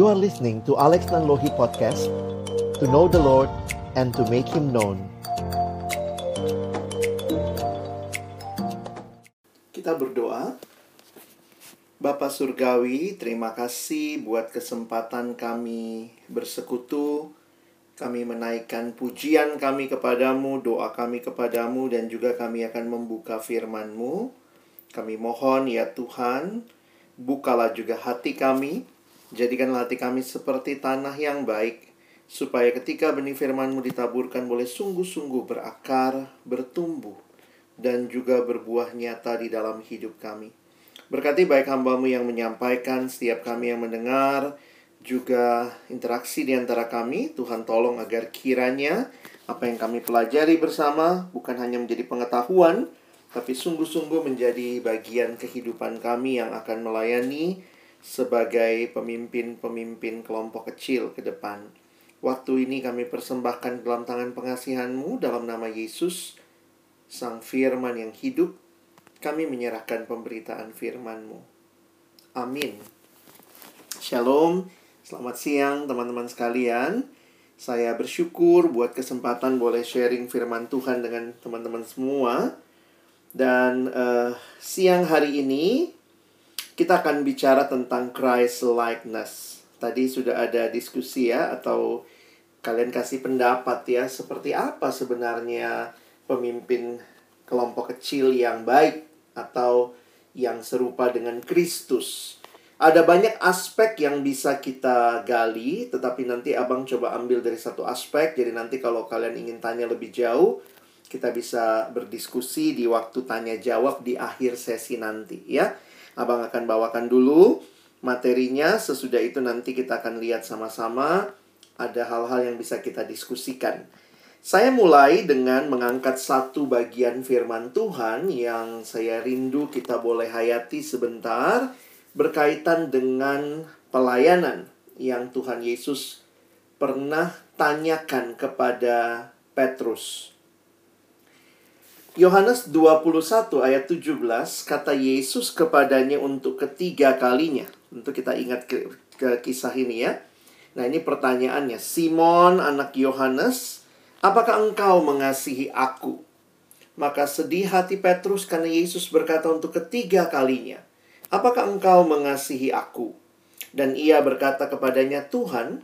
You are listening to Alex Nanlohi Podcast To know the Lord and to make Him known Kita berdoa Bapak Surgawi, terima kasih buat kesempatan kami bersekutu kami menaikkan pujian kami kepadamu, doa kami kepadamu, dan juga kami akan membuka firman-Mu. Kami mohon ya Tuhan, bukalah juga hati kami, jadikanlah hati kami seperti tanah yang baik, supaya ketika benih firman-Mu ditaburkan boleh sungguh-sungguh berakar, bertumbuh, dan juga berbuah nyata di dalam hidup kami. Berkati baik hambamu yang menyampaikan, setiap kami yang mendengar, juga interaksi di antara kami. Tuhan tolong agar kiranya apa yang kami pelajari bersama bukan hanya menjadi pengetahuan, tapi sungguh-sungguh menjadi bagian kehidupan kami yang akan melayani sebagai pemimpin-pemimpin kelompok kecil ke depan. Waktu ini kami persembahkan dalam tangan pengasihanmu dalam nama Yesus, Sang Firman yang hidup. Kami menyerahkan pemberitaan firmanmu. Amin. Shalom. Selamat siang teman-teman sekalian. Saya bersyukur buat kesempatan boleh sharing firman Tuhan dengan teman-teman semua. Dan uh, siang hari ini kita akan bicara tentang Christ likeness. Tadi sudah ada diskusi ya atau kalian kasih pendapat ya seperti apa sebenarnya pemimpin kelompok kecil yang baik atau yang serupa dengan Kristus. Ada banyak aspek yang bisa kita gali, tetapi nanti abang coba ambil dari satu aspek. Jadi nanti kalau kalian ingin tanya lebih jauh, kita bisa berdiskusi di waktu tanya jawab di akhir sesi nanti ya. Abang akan bawakan dulu materinya, sesudah itu nanti kita akan lihat sama-sama ada hal-hal yang bisa kita diskusikan. Saya mulai dengan mengangkat satu bagian firman Tuhan yang saya rindu kita boleh hayati sebentar berkaitan dengan pelayanan yang Tuhan Yesus pernah tanyakan kepada Petrus. Yohanes 21 ayat 17 kata Yesus kepadanya untuk ketiga kalinya. Untuk kita ingat ke, ke kisah ini ya. Nah, ini pertanyaannya. Simon anak Yohanes, apakah engkau mengasihi aku? Maka sedih hati Petrus karena Yesus berkata untuk ketiga kalinya, Apakah engkau mengasihi aku? Dan ia berkata kepadanya, Tuhan,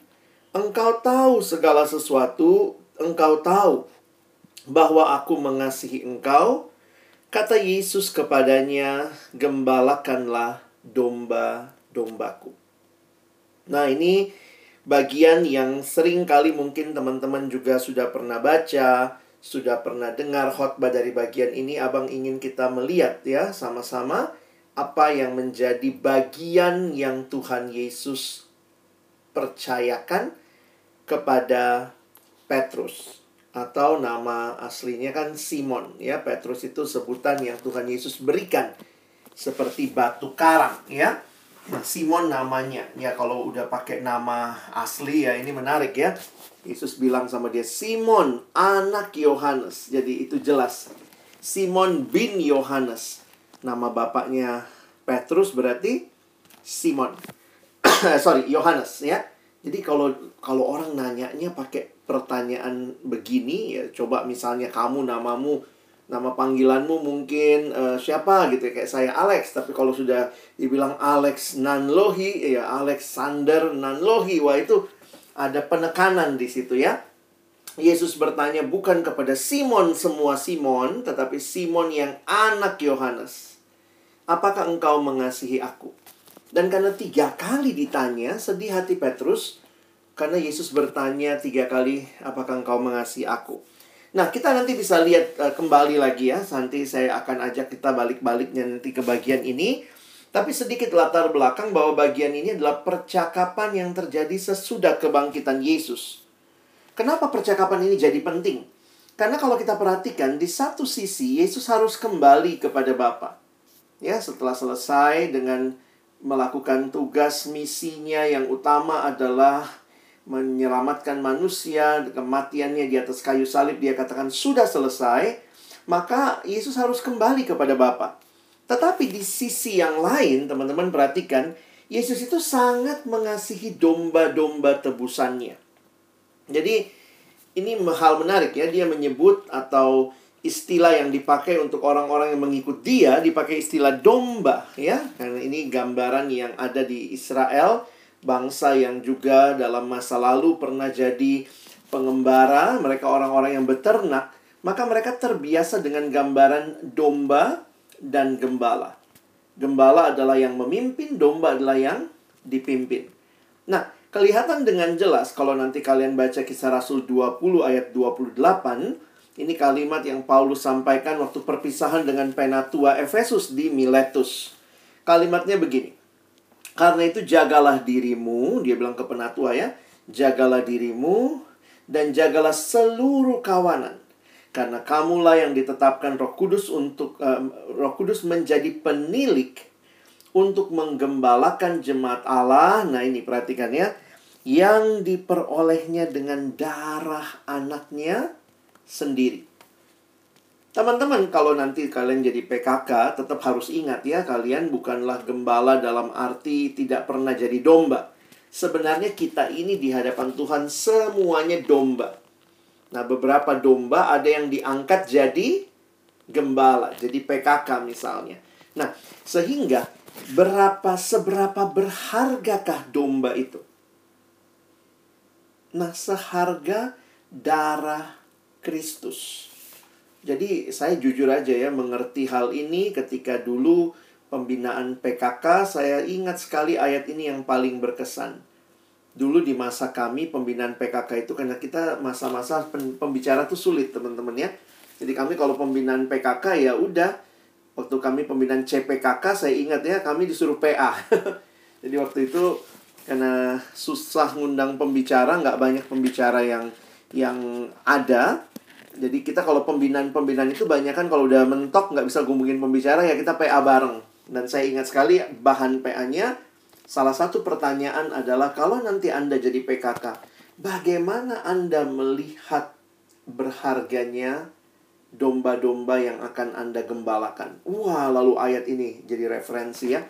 engkau tahu segala sesuatu, engkau tahu bahwa aku mengasihi engkau. Kata Yesus kepadanya, gembalakanlah domba-dombaku. Nah ini bagian yang sering kali mungkin teman-teman juga sudah pernah baca, sudah pernah dengar khotbah dari bagian ini. Abang ingin kita melihat ya sama-sama apa yang menjadi bagian yang Tuhan Yesus percayakan kepada Petrus atau nama aslinya kan Simon ya. Petrus itu sebutan yang Tuhan Yesus berikan seperti batu karang ya. Nah Simon namanya. Ya kalau udah pakai nama asli ya ini menarik ya. Yesus bilang sama dia Simon anak Yohanes. Jadi itu jelas. Simon bin Yohanes. Nama bapaknya Petrus berarti Simon. Sorry, Yohanes ya. Jadi kalau kalau orang nanyanya pakai pertanyaan begini ya coba misalnya kamu namamu nama panggilanmu mungkin uh, siapa gitu ya kayak saya Alex. Tapi kalau sudah dibilang Alex Nanlohi ya Alexander Nanlohi wah itu ada penekanan di situ ya. Yesus bertanya bukan kepada Simon semua Simon tetapi Simon yang anak Yohanes. Apakah engkau mengasihi aku? Dan karena tiga kali ditanya, sedih hati Petrus, karena Yesus bertanya tiga kali, apakah engkau mengasihi aku? Nah, kita nanti bisa lihat uh, kembali lagi ya. Nanti saya akan ajak kita balik-baliknya nanti ke bagian ini. Tapi sedikit latar belakang bahwa bagian ini adalah percakapan yang terjadi sesudah kebangkitan Yesus. Kenapa percakapan ini jadi penting? Karena kalau kita perhatikan, di satu sisi Yesus harus kembali kepada Bapa. Ya, setelah selesai dengan melakukan tugas misinya yang utama adalah menyelamatkan manusia, kematiannya di atas kayu salib dia katakan sudah selesai, maka Yesus harus kembali kepada Bapa. Tetapi di sisi yang lain, teman-teman perhatikan, Yesus itu sangat mengasihi domba-domba tebusannya. Jadi ini hal menarik ya, dia menyebut atau istilah yang dipakai untuk orang-orang yang mengikut dia dipakai istilah domba ya. Karena ini gambaran yang ada di Israel, bangsa yang juga dalam masa lalu pernah jadi pengembara, mereka orang-orang yang beternak, maka mereka terbiasa dengan gambaran domba dan gembala. Gembala adalah yang memimpin, domba adalah yang dipimpin. Nah, kelihatan dengan jelas kalau nanti kalian baca kisah Rasul 20 ayat 28, ini kalimat yang Paulus sampaikan waktu perpisahan dengan penatua Efesus di Miletus. Kalimatnya begini. Karena itu jagalah dirimu, dia bilang ke penatua ya, jagalah dirimu dan jagalah seluruh kawanan karena kamulah yang ditetapkan Roh Kudus untuk uh, Roh Kudus menjadi penilik untuk menggembalakan jemaat Allah. Nah, ini perhatikan ya. Yang diperolehnya dengan darah anaknya sendiri. Teman-teman, kalau nanti kalian jadi PKK, tetap harus ingat ya, kalian bukanlah gembala dalam arti tidak pernah jadi domba. Sebenarnya kita ini di hadapan Tuhan semuanya domba. Nah, beberapa domba ada yang diangkat jadi gembala, jadi PKK misalnya. Nah, sehingga berapa seberapa berhargakah domba itu? Nah, seharga darah Kristus. Jadi, saya jujur aja ya mengerti hal ini ketika dulu pembinaan PKK, saya ingat sekali ayat ini yang paling berkesan dulu di masa kami pembinaan PKK itu karena kita masa-masa pembicara tuh sulit teman-teman ya. Jadi kami kalau pembinaan PKK ya udah waktu kami pembinaan CPKK saya ingat ya kami disuruh PA. Jadi waktu itu karena susah ngundang pembicara nggak banyak pembicara yang yang ada. Jadi kita kalau pembinaan-pembinaan itu banyak kan kalau udah mentok nggak bisa ngomongin pembicara ya kita PA bareng. Dan saya ingat sekali bahan PA-nya Salah satu pertanyaan adalah kalau nanti Anda jadi PKK, bagaimana Anda melihat berharganya domba-domba yang akan Anda gembalakan? Wah, lalu ayat ini jadi referensi ya.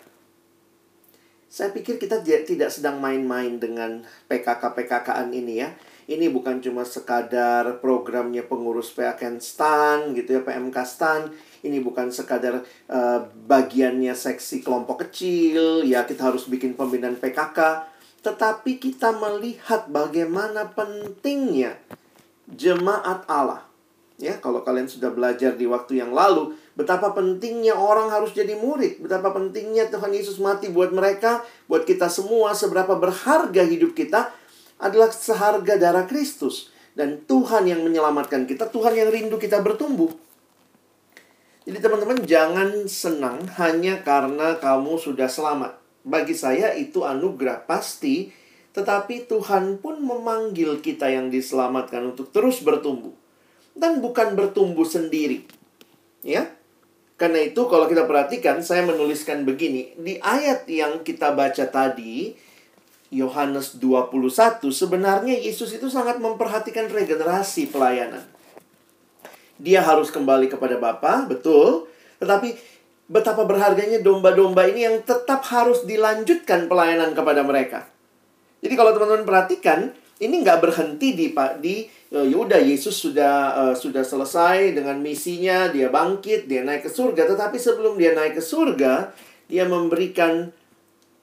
Saya pikir kita tidak sedang main-main dengan PKK-PKKan ini ya. Ini bukan cuma sekadar programnya pengurus PAKN STAN gitu ya, PMK STAN ini bukan sekadar uh, bagiannya seksi kelompok kecil, ya kita harus bikin pembinaan PKK, tetapi kita melihat bagaimana pentingnya jemaat Allah. Ya, kalau kalian sudah belajar di waktu yang lalu, betapa pentingnya orang harus jadi murid, betapa pentingnya Tuhan Yesus mati buat mereka, buat kita semua, seberapa berharga hidup kita adalah seharga darah Kristus. Dan Tuhan yang menyelamatkan kita, Tuhan yang rindu kita bertumbuh. Jadi teman-teman jangan senang hanya karena kamu sudah selamat. Bagi saya itu anugerah pasti, tetapi Tuhan pun memanggil kita yang diselamatkan untuk terus bertumbuh. Dan bukan bertumbuh sendiri. Ya. Karena itu kalau kita perhatikan, saya menuliskan begini. Di ayat yang kita baca tadi, Yohanes 21, sebenarnya Yesus itu sangat memperhatikan regenerasi pelayanan. Dia harus kembali kepada Bapa, betul. Tetapi betapa berharganya domba-domba ini yang tetap harus dilanjutkan pelayanan kepada mereka. Jadi kalau teman-teman perhatikan, ini nggak berhenti di di uh, yaudah Yesus sudah uh, sudah selesai dengan misinya, dia bangkit, dia naik ke surga. Tetapi sebelum dia naik ke surga, dia memberikan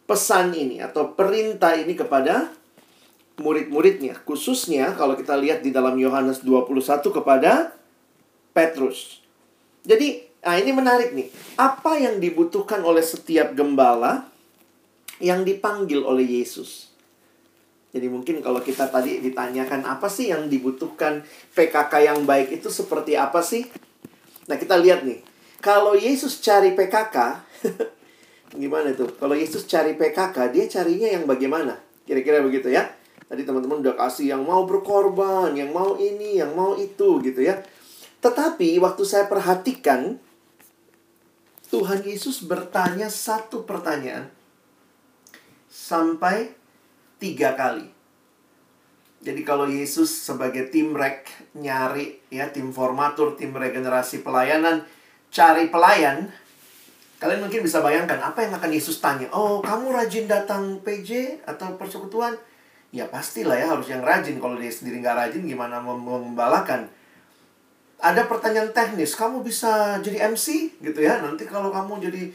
pesan ini atau perintah ini kepada murid-muridnya. Khususnya kalau kita lihat di dalam Yohanes 21 kepada Petrus. Jadi, nah ini menarik nih. Apa yang dibutuhkan oleh setiap gembala yang dipanggil oleh Yesus? Jadi mungkin kalau kita tadi ditanyakan apa sih yang dibutuhkan PKK yang baik itu seperti apa sih? Nah, kita lihat nih. Kalau Yesus cari PKK, gimana tuh? Kalau Yesus cari PKK, dia carinya yang bagaimana? Kira-kira begitu ya. Tadi teman-teman udah kasih yang mau berkorban, yang mau ini, yang mau itu gitu ya. Tetapi waktu saya perhatikan, Tuhan Yesus bertanya satu pertanyaan sampai tiga kali. Jadi kalau Yesus sebagai tim rek nyari ya tim formatur, tim regenerasi pelayanan, cari pelayan, Kalian mungkin bisa bayangkan apa yang akan Yesus tanya. Oh, kamu rajin datang PJ atau persekutuan? Ya pastilah ya harus yang rajin. Kalau dia sendiri nggak rajin gimana membalakan? Ada pertanyaan teknis. Kamu bisa jadi MC gitu ya? Nanti kalau kamu jadi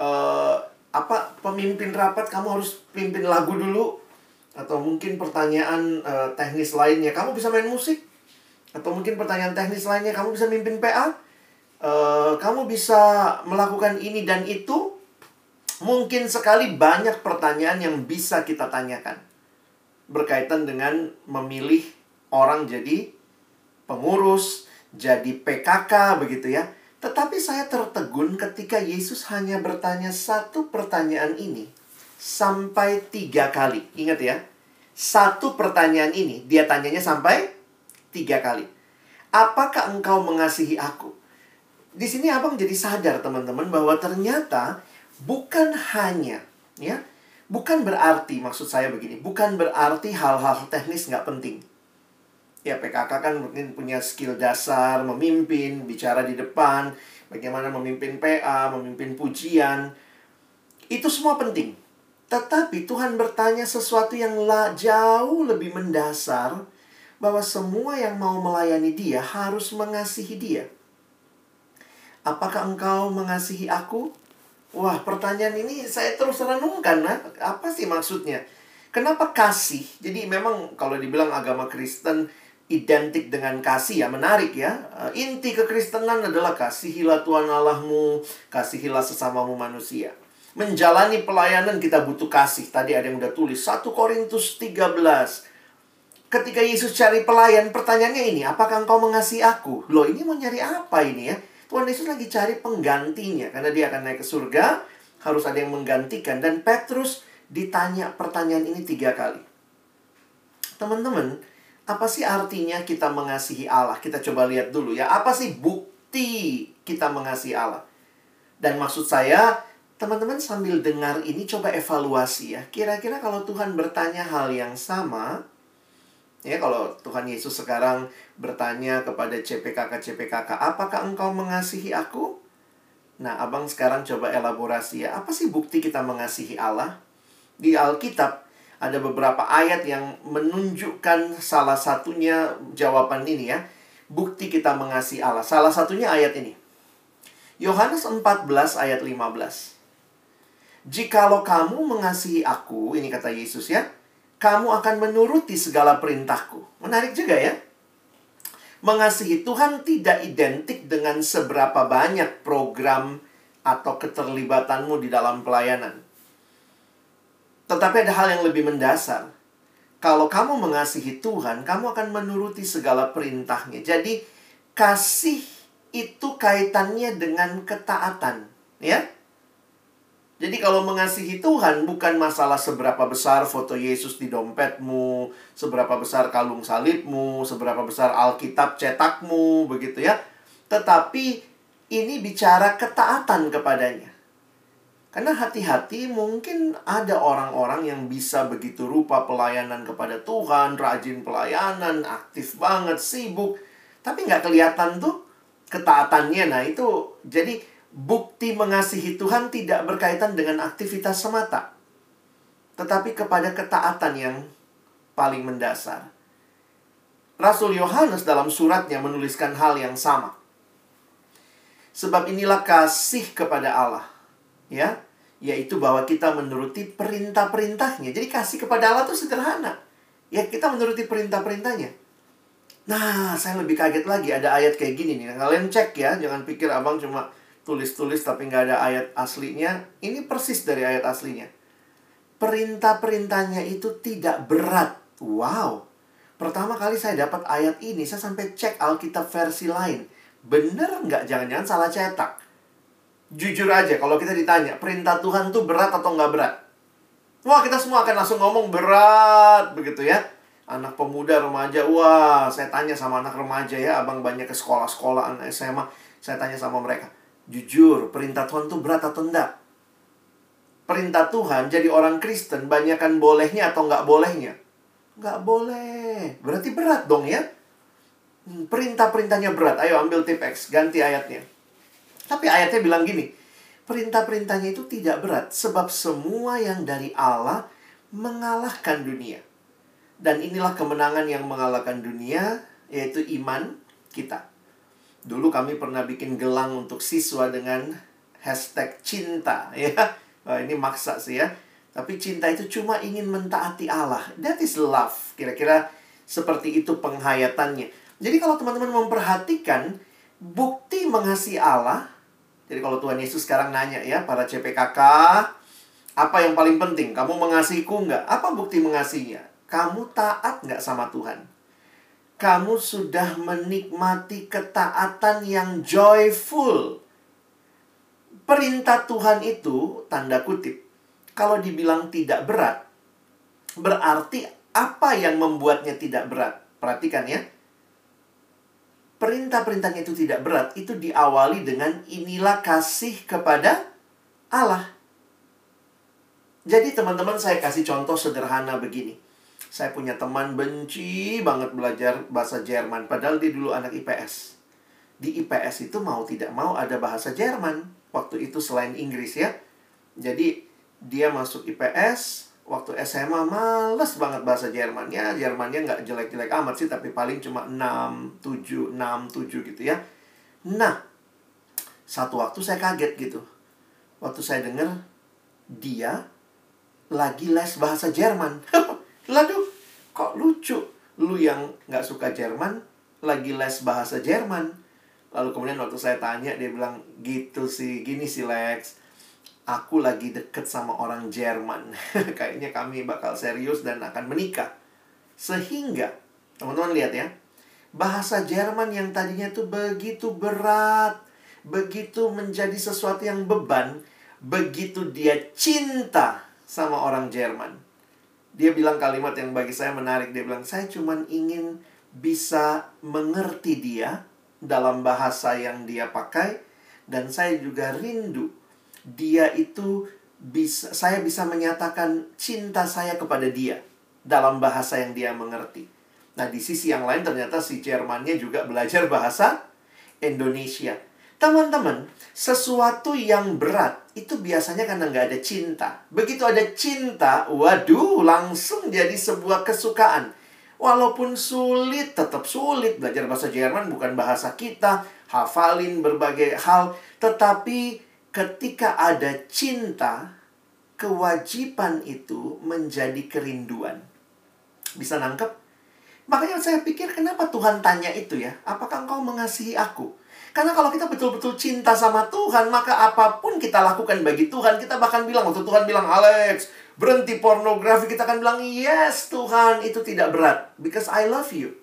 uh, apa pemimpin rapat, kamu harus pimpin lagu dulu. Atau mungkin pertanyaan uh, teknis lainnya. Kamu bisa main musik? Atau mungkin pertanyaan teknis lainnya. Kamu bisa mimpin PA? Uh, kamu bisa melakukan ini dan itu, mungkin sekali banyak pertanyaan yang bisa kita tanyakan berkaitan dengan memilih orang jadi pengurus, jadi PKK begitu ya. Tetapi saya tertegun ketika Yesus hanya bertanya satu pertanyaan ini sampai tiga kali. Ingat ya, satu pertanyaan ini dia tanyanya sampai tiga kali. Apakah engkau mengasihi aku? Di sini abang jadi sadar teman-teman bahwa ternyata bukan hanya ya bukan berarti maksud saya begini bukan berarti hal-hal teknis nggak penting. Ya PKK kan mungkin punya skill dasar memimpin bicara di depan bagaimana memimpin PA memimpin pujian. Itu semua penting. Tetapi Tuhan bertanya sesuatu yang jauh lebih mendasar bahwa semua yang mau melayani dia harus mengasihi dia Apakah engkau mengasihi aku? Wah, pertanyaan ini saya terus renungkan. Nah, apa sih maksudnya? Kenapa kasih? Jadi memang kalau dibilang agama Kristen identik dengan kasih ya menarik ya. Eh, inti kekristenan adalah kasihilah Tuhan Allahmu, kasihilah sesamamu manusia. Menjalani pelayanan kita butuh kasih. Tadi ada yang udah tulis 1 Korintus 13. Ketika Yesus cari pelayan, pertanyaannya ini, apakah engkau mengasihi aku? Loh, ini mau nyari apa ini ya? Tuhan Yesus lagi cari penggantinya karena dia akan naik ke surga, harus ada yang menggantikan dan Petrus ditanya pertanyaan ini tiga kali. Teman-teman, apa sih artinya kita mengasihi Allah? Kita coba lihat dulu ya. Apa sih bukti kita mengasihi Allah? Dan maksud saya, teman-teman sambil dengar ini coba evaluasi ya. Kira-kira kalau Tuhan bertanya hal yang sama, Ya, kalau Tuhan Yesus sekarang bertanya kepada CPKK-CPKK, apakah engkau mengasihi aku? Nah, abang sekarang coba elaborasi ya, apa sih bukti kita mengasihi Allah? Di Alkitab ada beberapa ayat yang menunjukkan salah satunya jawaban ini ya. Bukti kita mengasihi Allah. Salah satunya ayat ini. Yohanes 14 ayat 15. Jikalau kamu mengasihi aku, ini kata Yesus ya, kamu akan menuruti segala perintahku. Menarik juga ya. Mengasihi Tuhan tidak identik dengan seberapa banyak program atau keterlibatanmu di dalam pelayanan. Tetapi ada hal yang lebih mendasar. Kalau kamu mengasihi Tuhan, kamu akan menuruti segala perintahnya. Jadi, kasih itu kaitannya dengan ketaatan. Ya, jadi kalau mengasihi Tuhan bukan masalah seberapa besar foto Yesus di dompetmu, seberapa besar kalung salibmu, seberapa besar Alkitab cetakmu, begitu ya. Tetapi ini bicara ketaatan kepadanya. Karena hati-hati mungkin ada orang-orang yang bisa begitu rupa pelayanan kepada Tuhan, rajin pelayanan, aktif banget, sibuk. Tapi nggak kelihatan tuh ketaatannya. Nah itu jadi bukti mengasihi Tuhan tidak berkaitan dengan aktivitas semata, tetapi kepada ketaatan yang paling mendasar. Rasul Yohanes dalam suratnya menuliskan hal yang sama. Sebab inilah kasih kepada Allah, ya, yaitu bahwa kita menuruti perintah-perintahnya. Jadi kasih kepada Allah itu sederhana. Ya, kita menuruti perintah-perintahnya. Nah, saya lebih kaget lagi ada ayat kayak gini nih. Kalian cek ya, jangan pikir abang cuma tulis-tulis tapi nggak ada ayat aslinya. Ini persis dari ayat aslinya. Perintah-perintahnya itu tidak berat. Wow. Pertama kali saya dapat ayat ini, saya sampai cek Alkitab versi lain. Bener nggak? Jangan-jangan salah cetak. Jujur aja, kalau kita ditanya, perintah Tuhan tuh berat atau nggak berat? Wah, kita semua akan langsung ngomong berat, begitu ya. Anak pemuda, remaja, wah, saya tanya sama anak remaja ya, abang banyak ke sekolah-sekolah, anak SMA, saya tanya sama mereka Jujur, perintah Tuhan itu berat atau enggak? Perintah Tuhan jadi orang Kristen banyakkan bolehnya atau enggak bolehnya? Enggak boleh. Berarti berat dong ya? Hmm, perintah-perintahnya berat. Ayo ambil tip X, ganti ayatnya. Tapi ayatnya bilang gini, perintah-perintahnya itu tidak berat sebab semua yang dari Allah mengalahkan dunia. Dan inilah kemenangan yang mengalahkan dunia yaitu iman kita. Dulu kami pernah bikin gelang untuk siswa dengan hashtag cinta ya. Wah, ini maksa sih ya. Tapi cinta itu cuma ingin mentaati Allah. That is love. Kira-kira seperti itu penghayatannya. Jadi kalau teman-teman memperhatikan bukti mengasihi Allah. Jadi kalau Tuhan Yesus sekarang nanya ya, para CPKK, apa yang paling penting? Kamu mengasihiku nggak? Apa bukti mengasihinya? Kamu taat nggak sama Tuhan? Kamu sudah menikmati ketaatan yang joyful. Perintah Tuhan itu, tanda kutip, kalau dibilang tidak berat, berarti apa yang membuatnya tidak berat? Perhatikan ya perintah-perintahnya itu tidak berat, itu diawali dengan inilah kasih kepada Allah. Jadi teman-teman saya kasih contoh sederhana begini. Saya punya teman benci banget belajar bahasa Jerman, padahal dia dulu anak IPS. Di IPS itu mau tidak mau ada bahasa Jerman. Waktu itu selain Inggris ya. Jadi dia masuk IPS, waktu SMA males banget bahasa Jerman ya Jermannya nggak jelek-jelek amat sih tapi paling cuma 6, 7, 6, 7 gitu ya nah satu waktu saya kaget gitu waktu saya dengar dia lagi les bahasa Jerman lalu kok lucu lu yang nggak suka Jerman lagi les bahasa Jerman lalu kemudian waktu saya tanya dia bilang gitu sih gini sih Lex aku lagi deket sama orang Jerman. Kayaknya kami bakal serius dan akan menikah. Sehingga, teman-teman lihat ya, bahasa Jerman yang tadinya itu begitu berat, begitu menjadi sesuatu yang beban, begitu dia cinta sama orang Jerman. Dia bilang kalimat yang bagi saya menarik. Dia bilang, saya cuma ingin bisa mengerti dia dalam bahasa yang dia pakai. Dan saya juga rindu dia itu bisa saya bisa menyatakan cinta saya kepada dia dalam bahasa yang dia mengerti. Nah, di sisi yang lain ternyata si Jermannya juga belajar bahasa Indonesia. Teman-teman, sesuatu yang berat itu biasanya karena nggak ada cinta. Begitu ada cinta, waduh, langsung jadi sebuah kesukaan. Walaupun sulit, tetap sulit. Belajar bahasa Jerman bukan bahasa kita. Hafalin berbagai hal. Tetapi ketika ada cinta, kewajiban itu menjadi kerinduan. Bisa nangkep? Makanya saya pikir kenapa Tuhan tanya itu ya? Apakah engkau mengasihi aku? Karena kalau kita betul-betul cinta sama Tuhan, maka apa pun kita lakukan bagi Tuhan, kita bahkan bilang, waktu Tuhan bilang, Alex, berhenti pornografi, kita akan bilang, yes Tuhan, itu tidak berat. Because I love you.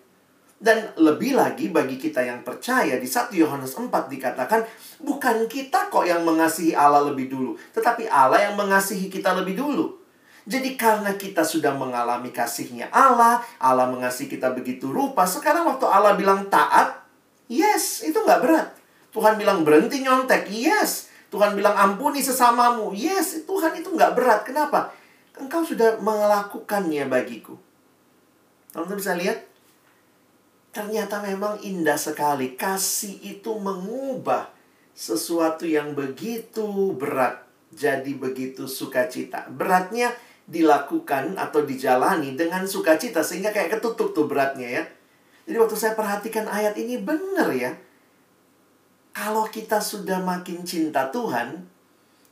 Dan lebih lagi bagi kita yang percaya di 1 Yohanes 4 dikatakan bukan kita kok yang mengasihi Allah lebih dulu, tetapi Allah yang mengasihi kita lebih dulu. Jadi karena kita sudah mengalami kasihnya Allah, Allah mengasihi kita begitu rupa, sekarang waktu Allah bilang taat, yes, itu nggak berat. Tuhan bilang berhenti nyontek, yes. Tuhan bilang ampuni sesamamu, yes. Tuhan itu nggak berat. Kenapa? Engkau sudah melakukannya bagiku. Teman-teman bisa lihat? Ternyata memang indah sekali. Kasih itu mengubah sesuatu yang begitu berat jadi begitu sukacita. Beratnya dilakukan atau dijalani dengan sukacita sehingga kayak ketutup tuh beratnya ya. Jadi waktu saya perhatikan ayat ini benar ya. Kalau kita sudah makin cinta Tuhan,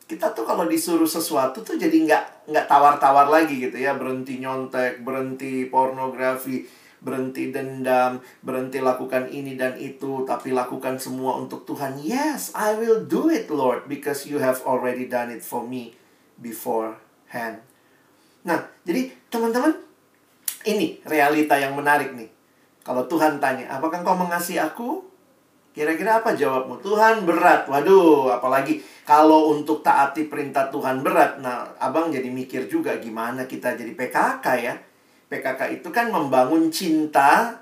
kita tuh kalau disuruh sesuatu tuh jadi nggak nggak tawar-tawar lagi gitu ya berhenti nyontek berhenti pornografi berhenti dendam, berhenti lakukan ini dan itu, tapi lakukan semua untuk Tuhan. Yes, I will do it, Lord, because you have already done it for me beforehand. Nah, jadi teman-teman, ini realita yang menarik nih. Kalau Tuhan tanya, apakah kau mengasihi aku? Kira-kira apa jawabmu? Tuhan berat. Waduh, apalagi kalau untuk taati perintah Tuhan berat. Nah, abang jadi mikir juga gimana kita jadi PKK ya PKK itu kan membangun cinta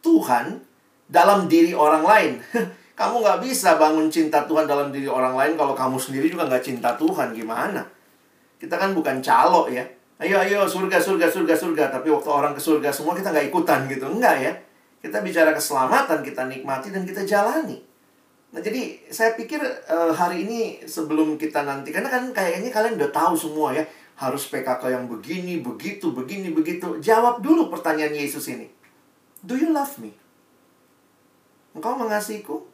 Tuhan dalam diri orang lain. kamu nggak bisa bangun cinta Tuhan dalam diri orang lain kalau kamu sendiri juga nggak cinta Tuhan. Gimana? Kita kan bukan calo ya. Ayo, ayo, surga, surga, surga, surga. Tapi waktu orang ke surga semua kita nggak ikutan gitu. Enggak ya. Kita bicara keselamatan, kita nikmati dan kita jalani. Nah, jadi saya pikir uh, hari ini sebelum kita nanti karena kan kayaknya kalian udah tahu semua ya, harus PKK yang begini, begitu, begini, begitu. Jawab dulu pertanyaan Yesus ini. Do you love me? Engkau mengasihiku?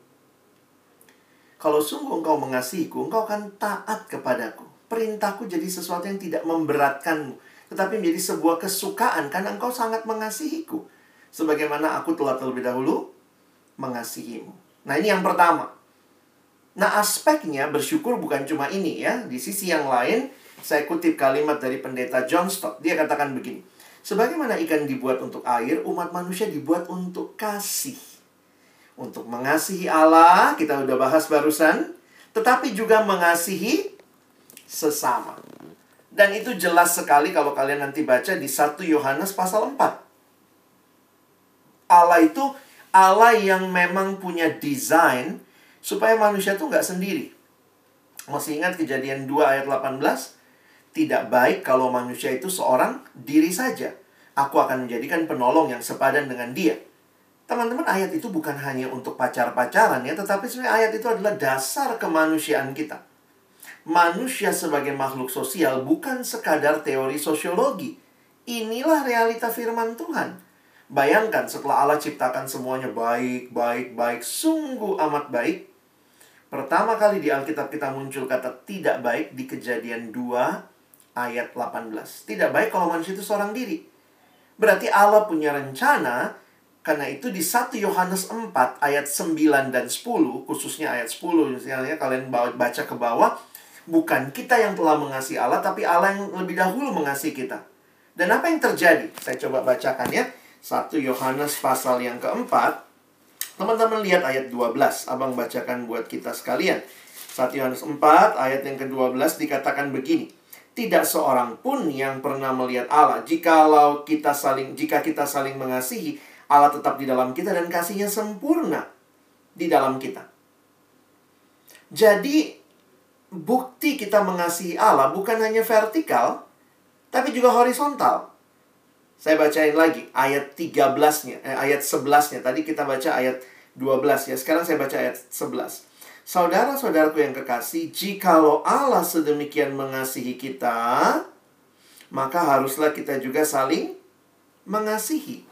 Kalau sungguh engkau mengasihiku, engkau akan taat kepadaku. Perintahku jadi sesuatu yang tidak memberatkanmu, tetapi menjadi sebuah kesukaan karena engkau sangat mengasihiku. Sebagaimana aku telah terlebih dahulu mengasihimu. Nah, ini yang pertama. Nah, aspeknya bersyukur bukan cuma ini ya. Di sisi yang lain, saya kutip kalimat dari pendeta John Stott. Dia katakan begini. Sebagaimana ikan dibuat untuk air, umat manusia dibuat untuk kasih. Untuk mengasihi Allah, kita udah bahas barusan. Tetapi juga mengasihi sesama. Dan itu jelas sekali kalau kalian nanti baca di 1 Yohanes pasal 4. Allah itu Allah yang memang punya desain supaya manusia tuh nggak sendiri. Masih ingat kejadian 2 ayat 18? Tidak baik kalau manusia itu seorang diri saja. Aku akan menjadikan penolong yang sepadan dengan dia. Teman-teman, ayat itu bukan hanya untuk pacar-pacaran ya, tetapi sebenarnya ayat itu adalah dasar kemanusiaan kita. Manusia sebagai makhluk sosial bukan sekadar teori sosiologi. Inilah realita firman Tuhan. Bayangkan setelah Allah ciptakan semuanya baik, baik, baik, sungguh amat baik. Pertama kali di Alkitab kita muncul kata tidak baik di kejadian 2 ayat 18. Tidak baik kalau manusia itu seorang diri. Berarti Allah punya rencana karena itu di 1 Yohanes 4 ayat 9 dan 10, khususnya ayat 10 misalnya kalian baca ke bawah, bukan kita yang telah mengasihi Allah tapi Allah yang lebih dahulu mengasihi kita. Dan apa yang terjadi? Saya coba bacakan ya. 1 Yohanes pasal yang keempat. Teman-teman lihat ayat 12. Abang bacakan buat kita sekalian. 1 Yohanes 4 ayat yang ke-12 dikatakan begini. Tidak seorang pun yang pernah melihat Allah. Jikalau kita saling jika kita saling mengasihi, Allah tetap di dalam kita dan kasihnya sempurna di dalam kita. Jadi bukti kita mengasihi Allah bukan hanya vertikal, tapi juga horizontal. Saya bacain lagi ayat 13-nya, eh, ayat 11-nya. Tadi kita baca ayat 12 ya. Sekarang saya baca ayat 11. Saudara-saudaraku yang kekasih, jikalau Allah sedemikian mengasihi kita, maka haruslah kita juga saling mengasihi.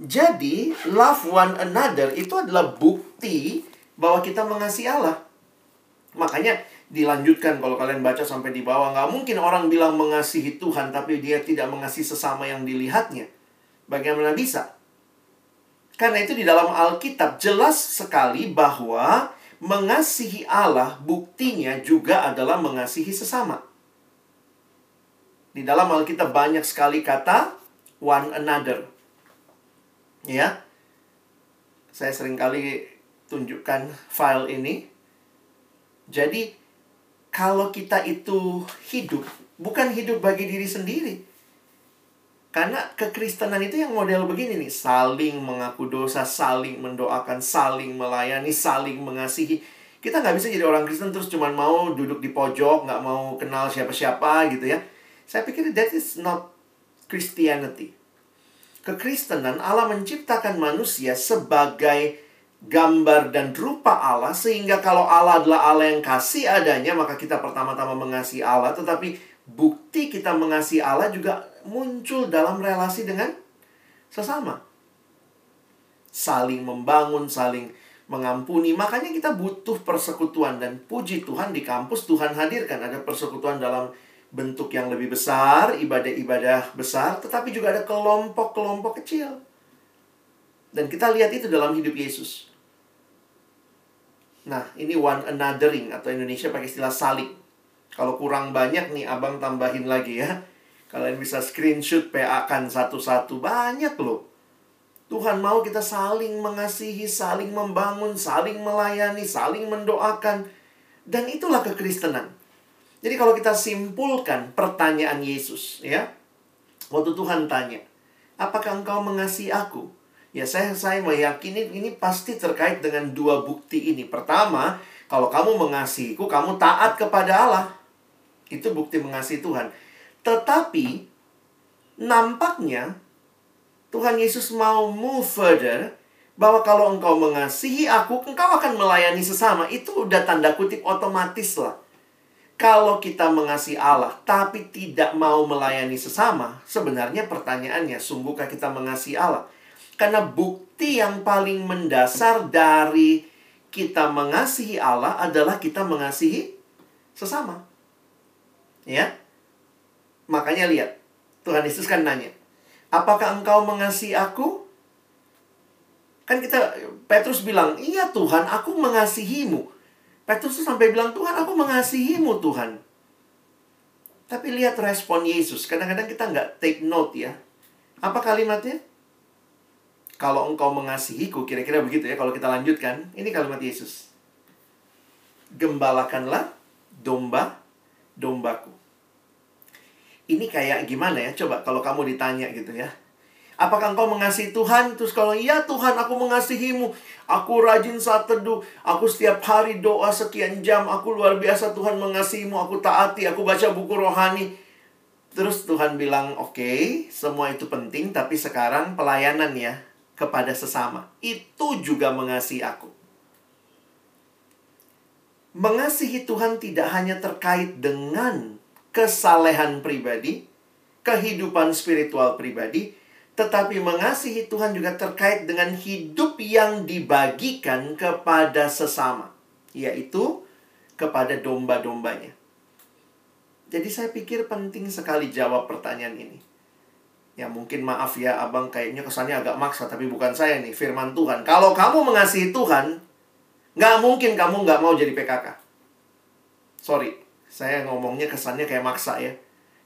Jadi, love one another itu adalah bukti bahwa kita mengasihi Allah. Makanya dilanjutkan kalau kalian baca sampai di bawah. Nggak mungkin orang bilang mengasihi Tuhan tapi dia tidak mengasihi sesama yang dilihatnya. Bagaimana bisa? Karena itu di dalam Alkitab jelas sekali bahwa mengasihi Allah buktinya juga adalah mengasihi sesama. Di dalam Alkitab banyak sekali kata one another. Ya. Saya sering kali tunjukkan file ini. Jadi kalau kita itu hidup, bukan hidup bagi diri sendiri. Karena kekristenan itu yang model begini nih, saling mengaku dosa, saling mendoakan, saling melayani, saling mengasihi. Kita nggak bisa jadi orang Kristen terus cuma mau duduk di pojok, nggak mau kenal siapa-siapa gitu ya. Saya pikir that is not Christianity. Kekristenan Allah menciptakan manusia sebagai gambar dan rupa Allah sehingga kalau Allah adalah Allah yang kasih adanya maka kita pertama-tama mengasihi Allah. Tetapi bukti kita mengasihi Allah juga muncul dalam relasi dengan sesama. Saling membangun saling mengampuni. Makanya kita butuh persekutuan dan puji Tuhan di kampus. Tuhan hadirkan. Ada persekutuan dalam bentuk yang lebih besar ibadah-ibadah besar tetapi juga ada kelompok-kelompok kecil dan kita lihat itu dalam hidup Yesus Nah, ini one anothering atau Indonesia pakai istilah saling. Kalau kurang banyak nih, abang tambahin lagi ya. Kalian bisa screenshot PA kan satu-satu. Banyak loh. Tuhan mau kita saling mengasihi, saling membangun, saling melayani, saling mendoakan. Dan itulah kekristenan. Jadi kalau kita simpulkan pertanyaan Yesus ya. Waktu Tuhan tanya, apakah engkau mengasihi aku? Ya saya saya meyakini ini pasti terkait dengan dua bukti ini. Pertama, kalau kamu mengasihiku, kamu taat kepada Allah. Itu bukti mengasihi Tuhan. Tetapi nampaknya Tuhan Yesus mau move further bahwa kalau engkau mengasihi aku, engkau akan melayani sesama. Itu udah tanda kutip otomatis lah. Kalau kita mengasihi Allah tapi tidak mau melayani sesama, sebenarnya pertanyaannya, sungguhkah kita mengasihi Allah? Karena bukti yang paling mendasar dari kita mengasihi Allah adalah kita mengasihi sesama. Ya. Makanya lihat, Tuhan Yesus kan nanya, "Apakah engkau mengasihi aku?" Kan kita Petrus bilang, "Iya Tuhan, aku mengasihimu." Petrus sampai bilang, Tuhan aku mengasihimu Tuhan. Tapi lihat respon Yesus. Kadang-kadang kita nggak take note ya. Apa kalimatnya? Kalau engkau mengasihiku, kira-kira begitu ya. Kalau kita lanjutkan, ini kalimat Yesus. Gembalakanlah domba, dombaku. Ini kayak gimana ya? Coba kalau kamu ditanya gitu ya Apakah engkau mengasihi Tuhan? Terus kalau iya Tuhan aku mengasihimu. Aku rajin saat teduh. Aku setiap hari doa sekian jam. Aku luar biasa Tuhan mengasihimu. Aku taati. Aku baca buku rohani. Terus Tuhan bilang, oke, okay, semua itu penting. Tapi sekarang pelayanan ya kepada sesama. Itu juga mengasihi aku. Mengasihi Tuhan tidak hanya terkait dengan kesalehan pribadi, kehidupan spiritual pribadi, tetapi mengasihi Tuhan juga terkait dengan hidup yang dibagikan kepada sesama, yaitu kepada domba-dombanya. Jadi saya pikir penting sekali jawab pertanyaan ini. Ya mungkin maaf ya abang kayaknya kesannya agak maksa tapi bukan saya nih firman Tuhan. Kalau kamu mengasihi Tuhan, nggak mungkin kamu nggak mau jadi PKK. Sorry, saya ngomongnya kesannya kayak maksa ya.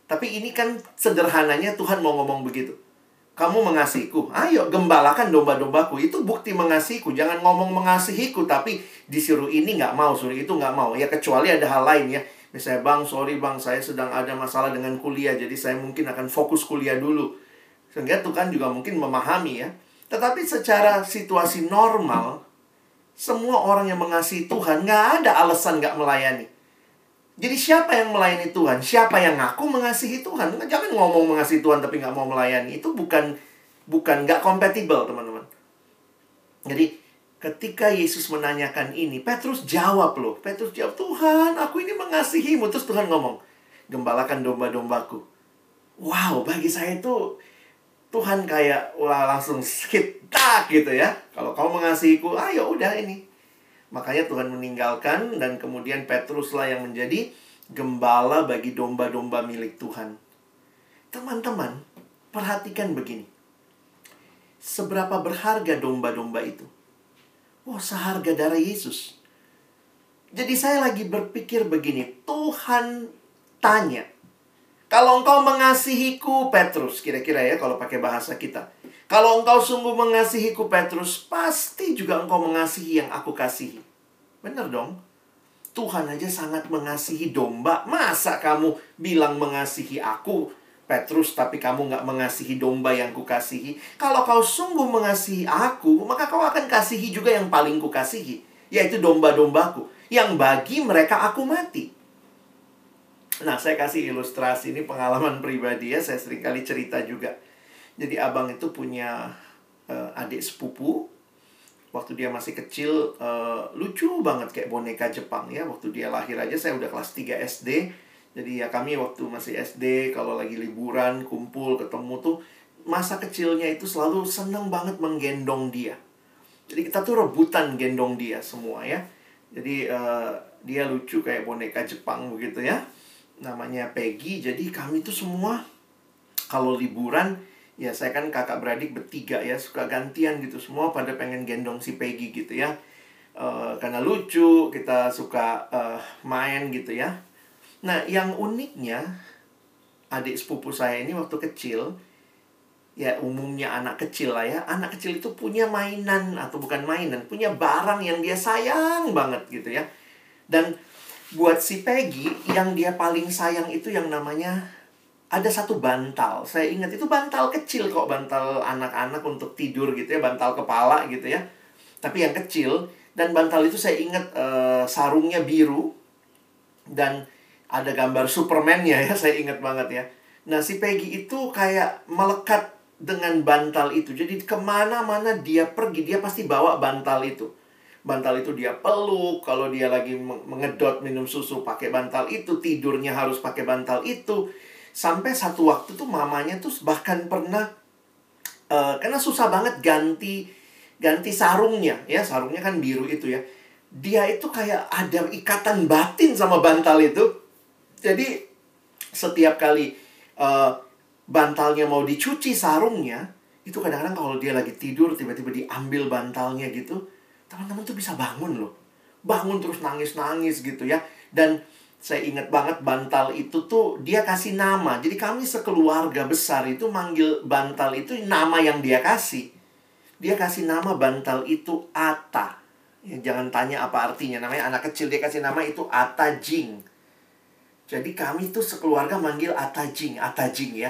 Tapi ini kan sederhananya Tuhan mau ngomong begitu kamu mengasihiku. Ayo, gembalakan domba-dombaku. Itu bukti mengasihiku. Jangan ngomong mengasihiku, tapi disuruh ini nggak mau, suruh itu nggak mau. Ya, kecuali ada hal lain ya. Misalnya, bang, sorry bang, saya sedang ada masalah dengan kuliah, jadi saya mungkin akan fokus kuliah dulu. Sehingga Tuhan juga mungkin memahami ya. Tetapi secara situasi normal, semua orang yang mengasihi Tuhan, nggak ada alasan nggak melayani. Jadi siapa yang melayani Tuhan? Siapa yang ngaku mengasihi Tuhan? Jangan ngomong mengasihi Tuhan tapi nggak mau melayani. Itu bukan bukan nggak kompatibel teman-teman. Jadi ketika Yesus menanyakan ini, Petrus jawab loh. Petrus jawab, Tuhan, aku ini mengasihimu. Terus Tuhan ngomong, gembalakan domba-dombaku. Wow, bagi saya itu Tuhan kayak wah langsung skip tak gitu ya. Kalau kau mengasihiku, ayo udah ini Makanya Tuhan meninggalkan dan kemudian Petruslah yang menjadi gembala bagi domba-domba milik Tuhan. Teman-teman, perhatikan begini. Seberapa berharga domba-domba itu? Wah, seharga darah Yesus. Jadi saya lagi berpikir begini, Tuhan tanya, kalau engkau mengasihiku, Petrus, kira-kira ya kalau pakai bahasa kita. Kalau engkau sungguh mengasihiku Petrus, pasti juga engkau mengasihi yang aku kasihi. Benar dong? Tuhan aja sangat mengasihi domba. Masa kamu bilang mengasihi aku, Petrus, tapi kamu nggak mengasihi domba yang kukasihi? Kalau kau sungguh mengasihi aku, maka kau akan kasihi juga yang paling kukasihi, yaitu domba-dombaku, yang bagi mereka aku mati. Nah, saya kasih ilustrasi ini pengalaman pribadi ya, saya sering kali cerita juga jadi abang itu punya uh, adik sepupu. Waktu dia masih kecil uh, lucu banget kayak boneka Jepang ya. Waktu dia lahir aja saya udah kelas 3 SD. Jadi ya kami waktu masih SD kalau lagi liburan kumpul ketemu tuh masa kecilnya itu selalu seneng banget menggendong dia. Jadi kita tuh rebutan gendong dia semua ya. Jadi uh, dia lucu kayak boneka Jepang begitu ya. Namanya Peggy. Jadi kami tuh semua kalau liburan ya saya kan kakak beradik bertiga ya suka gantian gitu. Semua pada pengen gendong si Peggy gitu ya. Uh, karena lucu kita suka uh, main gitu ya. Nah yang uniknya adik sepupu saya ini waktu kecil ya umumnya anak kecil lah ya anak kecil itu punya mainan atau bukan mainan punya barang yang dia sayang banget gitu ya. Dan buat si Peggy yang dia paling sayang itu yang namanya ada satu bantal. Saya ingat itu bantal kecil kok, bantal anak-anak untuk tidur gitu ya, bantal kepala gitu ya. Tapi yang kecil dan bantal itu saya ingat uh, sarungnya biru dan ada gambar Superman-nya ya, saya ingat banget ya. Nah, si Peggy itu kayak melekat dengan bantal itu. Jadi ke mana-mana dia pergi, dia pasti bawa bantal itu. Bantal itu dia peluk, kalau dia lagi mengedot minum susu pakai bantal itu, tidurnya harus pakai bantal itu. Sampai satu waktu tuh mamanya tuh bahkan pernah, uh, karena susah banget ganti ganti sarungnya, ya sarungnya kan biru itu ya. Dia itu kayak ada ikatan batin sama bantal itu. Jadi setiap kali uh, bantalnya mau dicuci sarungnya, itu kadang-kadang kalau dia lagi tidur tiba-tiba diambil bantalnya gitu, teman-teman tuh bisa bangun loh. Bangun terus nangis-nangis gitu ya. Dan saya ingat banget bantal itu tuh dia kasih nama. Jadi kami sekeluarga besar itu manggil bantal itu nama yang dia kasih. Dia kasih nama bantal itu Ata. Ya, jangan tanya apa artinya. Namanya anak kecil dia kasih nama itu Ata Jing. Jadi kami tuh sekeluarga manggil Ata Jing, Ata Jing ya.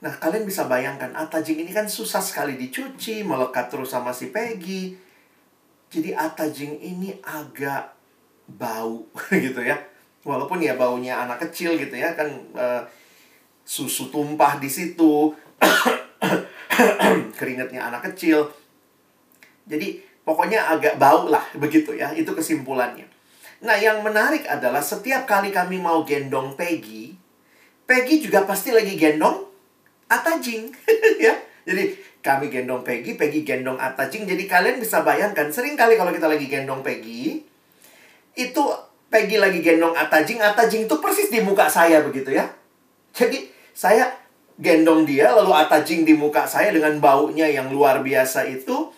Nah, kalian bisa bayangkan, atajing ini kan susah sekali dicuci, melekat terus sama si Peggy. Jadi atajing ini agak bau gitu ya. Walaupun ya baunya anak kecil gitu ya, kan e, susu tumpah di situ, keringatnya anak kecil. Jadi pokoknya agak bau lah begitu ya, itu kesimpulannya. Nah, yang menarik adalah setiap kali kami mau gendong Peggy, Peggy juga pasti lagi gendong Atajing ya. Jadi kami gendong Peggy, Peggy gendong Atajing. Jadi kalian bisa bayangkan sering kali kalau kita lagi gendong Peggy itu Peggy lagi gendong Atajing, Atajing itu persis di muka saya begitu ya. Jadi saya gendong dia lalu Atajing di muka saya dengan baunya yang luar biasa itu.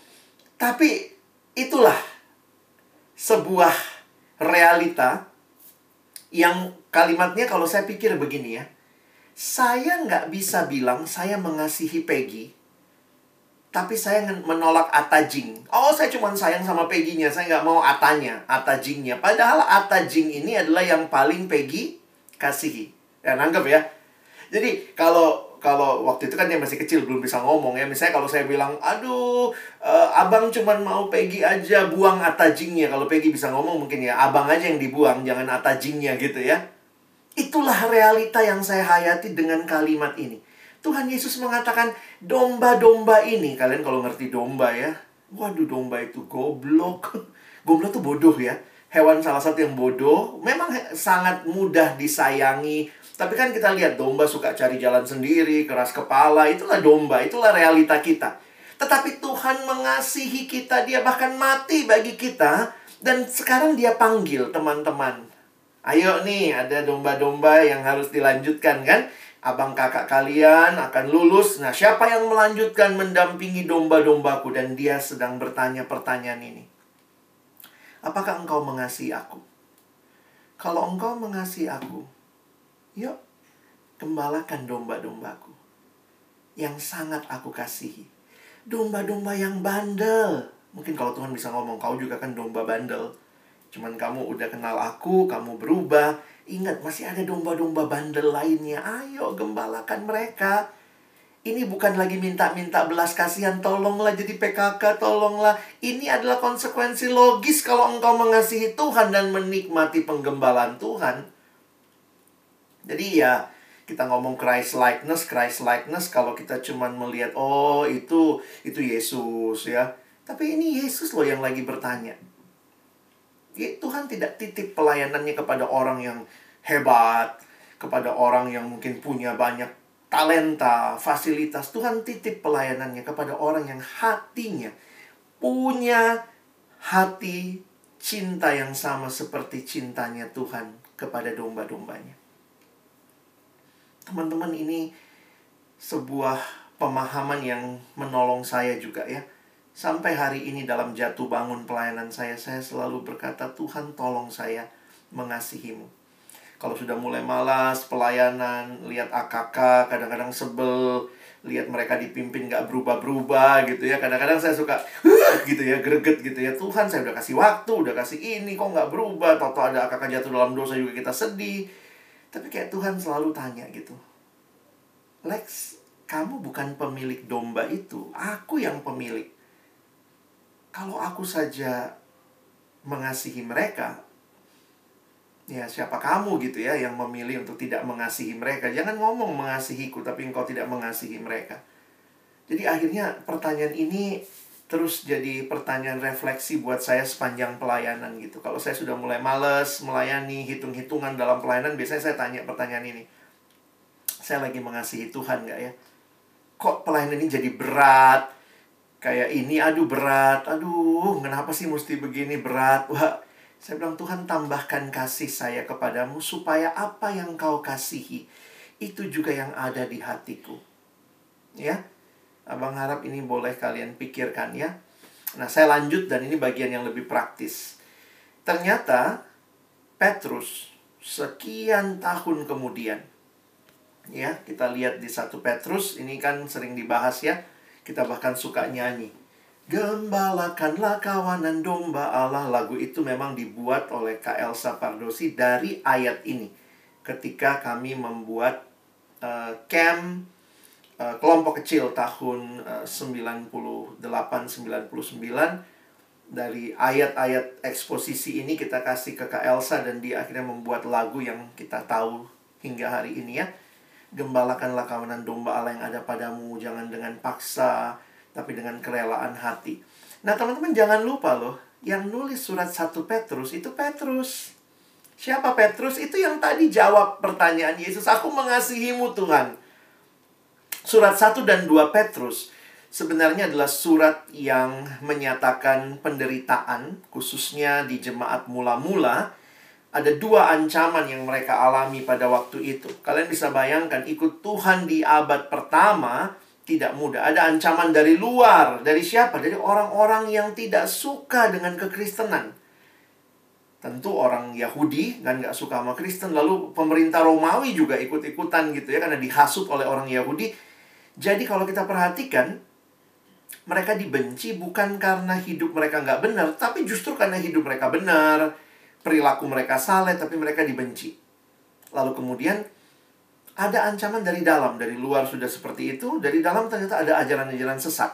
Tapi itulah sebuah realita yang kalimatnya kalau saya pikir begini ya saya nggak bisa bilang saya mengasihi Peggy, tapi saya menolak Atajing. Oh, saya cuma sayang sama Peggy-nya, saya nggak mau Atanya, Atajingnya. Padahal Atajing ini adalah yang paling Peggy kasihi. Ya, nanggap ya. Jadi, kalau kalau waktu itu kan dia masih kecil belum bisa ngomong ya misalnya kalau saya bilang aduh uh, abang cuma mau Peggy aja buang atajingnya kalau Peggy bisa ngomong mungkin ya abang aja yang dibuang jangan atajingnya gitu ya Itulah realita yang saya hayati dengan kalimat ini. Tuhan Yesus mengatakan, domba-domba ini, kalian kalau ngerti domba ya, waduh domba itu goblok. goblok tuh bodoh ya. Hewan salah satu yang bodoh, memang sangat mudah disayangi. Tapi kan kita lihat domba suka cari jalan sendiri, keras kepala, itulah domba, itulah realita kita. Tetapi Tuhan mengasihi kita, dia bahkan mati bagi kita. Dan sekarang dia panggil teman-teman, Ayo nih, ada domba-domba yang harus dilanjutkan kan? Abang kakak kalian akan lulus. Nah, siapa yang melanjutkan mendampingi domba-dombaku? Dan dia sedang bertanya pertanyaan ini. Apakah engkau mengasihi aku? Kalau engkau mengasihi aku, yuk, gembalakan domba-dombaku. Yang sangat aku kasihi. Domba-domba yang bandel. Mungkin kalau Tuhan bisa ngomong, kau juga kan domba bandel Cuman kamu udah kenal aku, kamu berubah. Ingat, masih ada domba-domba bandel lainnya. Ayo, gembalakan mereka. Ini bukan lagi minta-minta belas kasihan, tolonglah jadi PKK, tolonglah. Ini adalah konsekuensi logis kalau engkau mengasihi Tuhan dan menikmati penggembalaan Tuhan. Jadi ya, kita ngomong Christ likeness, Christ likeness kalau kita cuman melihat oh itu itu Yesus ya. Tapi ini Yesus loh yang lagi bertanya. Tuhan tidak titip pelayanannya kepada orang yang hebat, kepada orang yang mungkin punya banyak talenta, fasilitas. Tuhan titip pelayanannya kepada orang yang hatinya punya hati cinta yang sama seperti cintanya Tuhan kepada domba-dombanya. Teman-teman ini sebuah pemahaman yang menolong saya juga ya Sampai hari ini dalam jatuh bangun pelayanan saya, saya selalu berkata, Tuhan tolong saya mengasihimu. Kalau sudah mulai malas pelayanan, lihat AKK, kadang-kadang sebel, lihat mereka dipimpin gak berubah-berubah gitu ya. Kadang-kadang saya suka, gitu ya, greget gitu ya. Tuhan saya udah kasih waktu, udah kasih ini, kok gak berubah. Toto ada AKK jatuh dalam dosa juga kita sedih. Tapi kayak Tuhan selalu tanya gitu. Lex, kamu bukan pemilik domba itu, aku yang pemilik kalau aku saja mengasihi mereka, ya siapa kamu gitu ya yang memilih untuk tidak mengasihi mereka. Jangan ngomong mengasihiku tapi engkau tidak mengasihi mereka. Jadi akhirnya pertanyaan ini terus jadi pertanyaan refleksi buat saya sepanjang pelayanan gitu. Kalau saya sudah mulai males melayani, hitung-hitungan dalam pelayanan, biasanya saya tanya pertanyaan ini. Saya lagi mengasihi Tuhan nggak ya? Kok pelayanan ini jadi berat? Kayak ini, aduh berat, aduh kenapa sih mesti begini berat? Wah, saya bilang Tuhan tambahkan kasih saya kepadamu supaya apa yang kau kasihi itu juga yang ada di hatiku. Ya, Abang harap ini boleh kalian pikirkan ya. Nah, saya lanjut dan ini bagian yang lebih praktis. Ternyata Petrus sekian tahun kemudian ya, kita lihat di satu Petrus ini kan sering dibahas ya. Kita bahkan suka nyanyi. Gembalakanlah kawanan domba Allah. Lagu itu memang dibuat oleh Kak Elsa Pardosi dari ayat ini. Ketika kami membuat uh, camp Eh, kelompok kecil tahun uh, 98 99 dari ayat-ayat eksposisi ini kita kasih ke Kak Elsa dan dia akhirnya membuat lagu yang kita tahu hingga hari ini ya. Gembalakanlah kawanan domba Allah yang ada padamu jangan dengan paksa tapi dengan kerelaan hati. Nah, teman-teman jangan lupa loh, yang nulis surat 1 Petrus itu Petrus. Siapa Petrus? Itu yang tadi jawab pertanyaan Yesus, aku mengasihimu Tuhan. Surat 1 dan 2 Petrus sebenarnya adalah surat yang menyatakan penderitaan, khususnya di jemaat mula-mula. Ada dua ancaman yang mereka alami pada waktu itu. Kalian bisa bayangkan, ikut Tuhan di abad pertama tidak mudah. Ada ancaman dari luar. Dari siapa? Dari orang-orang yang tidak suka dengan kekristenan. Tentu orang Yahudi kan nggak suka sama Kristen. Lalu pemerintah Romawi juga ikut-ikutan gitu ya. Karena dihasut oleh orang Yahudi jadi kalau kita perhatikan, mereka dibenci bukan karena hidup mereka nggak benar, tapi justru karena hidup mereka benar, perilaku mereka saleh, tapi mereka dibenci. Lalu kemudian ada ancaman dari dalam, dari luar sudah seperti itu, dari dalam ternyata ada ajaran-ajaran sesat.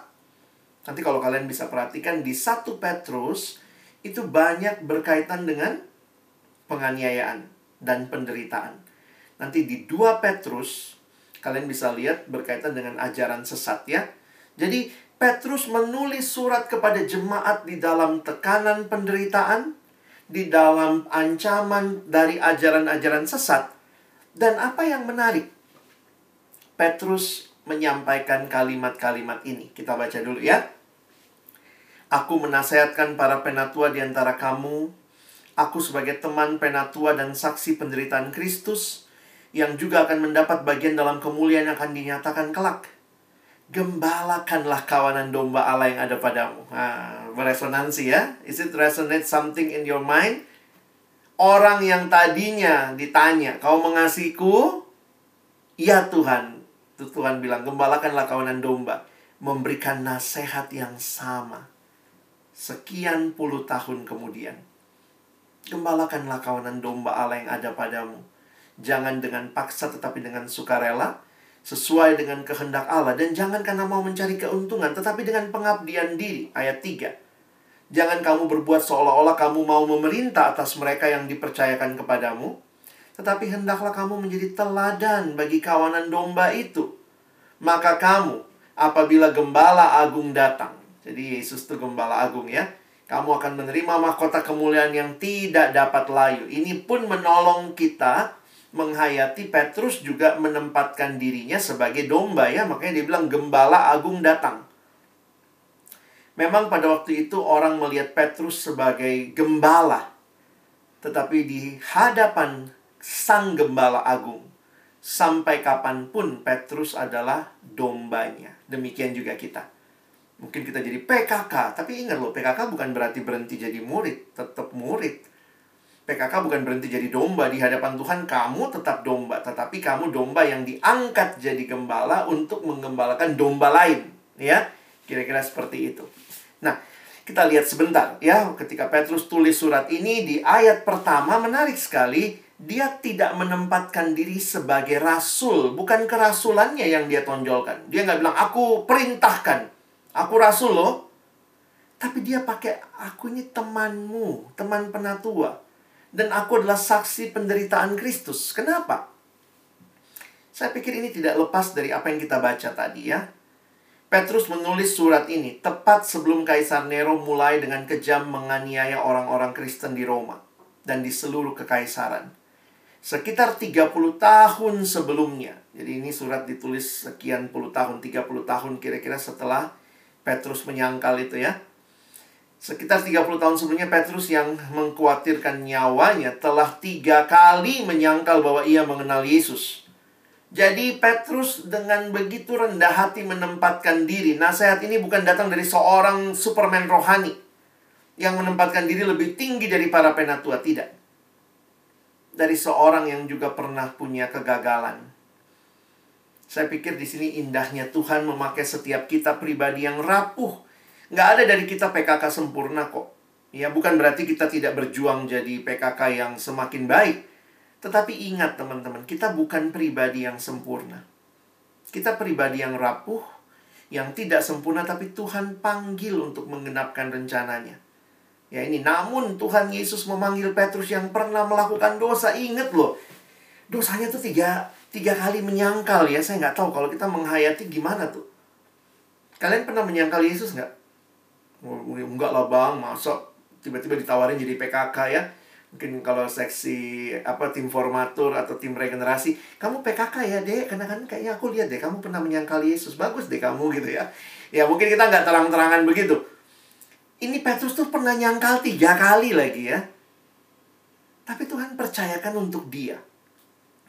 Nanti kalau kalian bisa perhatikan di satu Petrus itu banyak berkaitan dengan penganiayaan dan penderitaan. Nanti di dua Petrus Kalian bisa lihat berkaitan dengan ajaran sesat ya. Jadi Petrus menulis surat kepada jemaat di dalam tekanan penderitaan, di dalam ancaman dari ajaran-ajaran sesat. Dan apa yang menarik? Petrus menyampaikan kalimat-kalimat ini. Kita baca dulu ya. Aku menasehatkan para penatua di antara kamu. Aku sebagai teman penatua dan saksi penderitaan Kristus yang juga akan mendapat bagian dalam kemuliaan yang akan dinyatakan kelak. Gembalakanlah kawanan domba Allah yang ada padamu. Nah, beresonansi ya. Is it resonate something in your mind? Orang yang tadinya ditanya, kau mengasihiku? Ya Tuhan. Tuhan bilang, gembalakanlah kawanan domba. Memberikan nasihat yang sama. Sekian puluh tahun kemudian. Gembalakanlah kawanan domba Allah yang ada padamu Jangan dengan paksa tetapi dengan sukarela sesuai dengan kehendak Allah dan jangan karena mau mencari keuntungan tetapi dengan pengabdian diri ayat 3. Jangan kamu berbuat seolah-olah kamu mau memerintah atas mereka yang dipercayakan kepadamu tetapi hendaklah kamu menjadi teladan bagi kawanan domba itu. Maka kamu apabila gembala agung datang. Jadi Yesus itu gembala agung ya. Kamu akan menerima mahkota kemuliaan yang tidak dapat layu. Ini pun menolong kita menghayati Petrus juga menempatkan dirinya sebagai domba ya makanya dia bilang gembala agung datang memang pada waktu itu orang melihat Petrus sebagai gembala tetapi di hadapan sang gembala agung sampai kapan pun Petrus adalah dombanya demikian juga kita mungkin kita jadi PKK tapi ingat loh PKK bukan berarti berhenti jadi murid tetap murid PKK bukan berhenti jadi domba di hadapan Tuhan, kamu tetap domba, tetapi kamu domba yang diangkat jadi gembala untuk menggembalakan domba lain, ya. Kira-kira seperti itu. Nah, kita lihat sebentar ya, ketika Petrus tulis surat ini di ayat pertama menarik sekali, dia tidak menempatkan diri sebagai rasul, bukan kerasulannya yang dia tonjolkan. Dia nggak bilang aku perintahkan, aku rasul loh. Tapi dia pakai aku ini temanmu, teman penatua dan aku adalah saksi penderitaan Kristus. Kenapa? Saya pikir ini tidak lepas dari apa yang kita baca tadi ya. Petrus menulis surat ini tepat sebelum Kaisar Nero mulai dengan kejam menganiaya orang-orang Kristen di Roma dan di seluruh kekaisaran. Sekitar 30 tahun sebelumnya. Jadi ini surat ditulis sekian puluh tahun, 30 tahun kira-kira setelah Petrus menyangkal itu ya. Sekitar 30 tahun sebelumnya Petrus yang mengkhawatirkan nyawanya telah tiga kali menyangkal bahwa ia mengenal Yesus. Jadi Petrus dengan begitu rendah hati menempatkan diri. Nasihat ini bukan datang dari seorang superman rohani yang menempatkan diri lebih tinggi dari para penatua, tidak. Dari seorang yang juga pernah punya kegagalan. Saya pikir di sini indahnya Tuhan memakai setiap kita pribadi yang rapuh. Nggak ada dari kita PKK sempurna kok. Ya, bukan berarti kita tidak berjuang jadi PKK yang semakin baik. Tetapi ingat teman-teman, kita bukan pribadi yang sempurna. Kita pribadi yang rapuh, yang tidak sempurna, tapi Tuhan panggil untuk menggenapkan rencananya. Ya ini, namun Tuhan Yesus memanggil Petrus yang pernah melakukan dosa. Ingat loh, dosanya tuh tiga, tiga kali menyangkal ya. Saya nggak tahu kalau kita menghayati gimana tuh. Kalian pernah menyangkal Yesus nggak? Enggak lah bang, masa tiba-tiba ditawarin jadi PKK ya mungkin kalau seksi apa tim formatur atau tim regenerasi kamu PKK ya dek. Karena kan kayaknya aku lihat deh kamu pernah menyangkal Yesus. Bagus deh kamu gitu ya. Ya mungkin kita nggak terang-terangan begitu. Ini Petrus tuh pernah nyangkal tiga kali lagi ya. Tapi Tuhan percayakan untuk dia.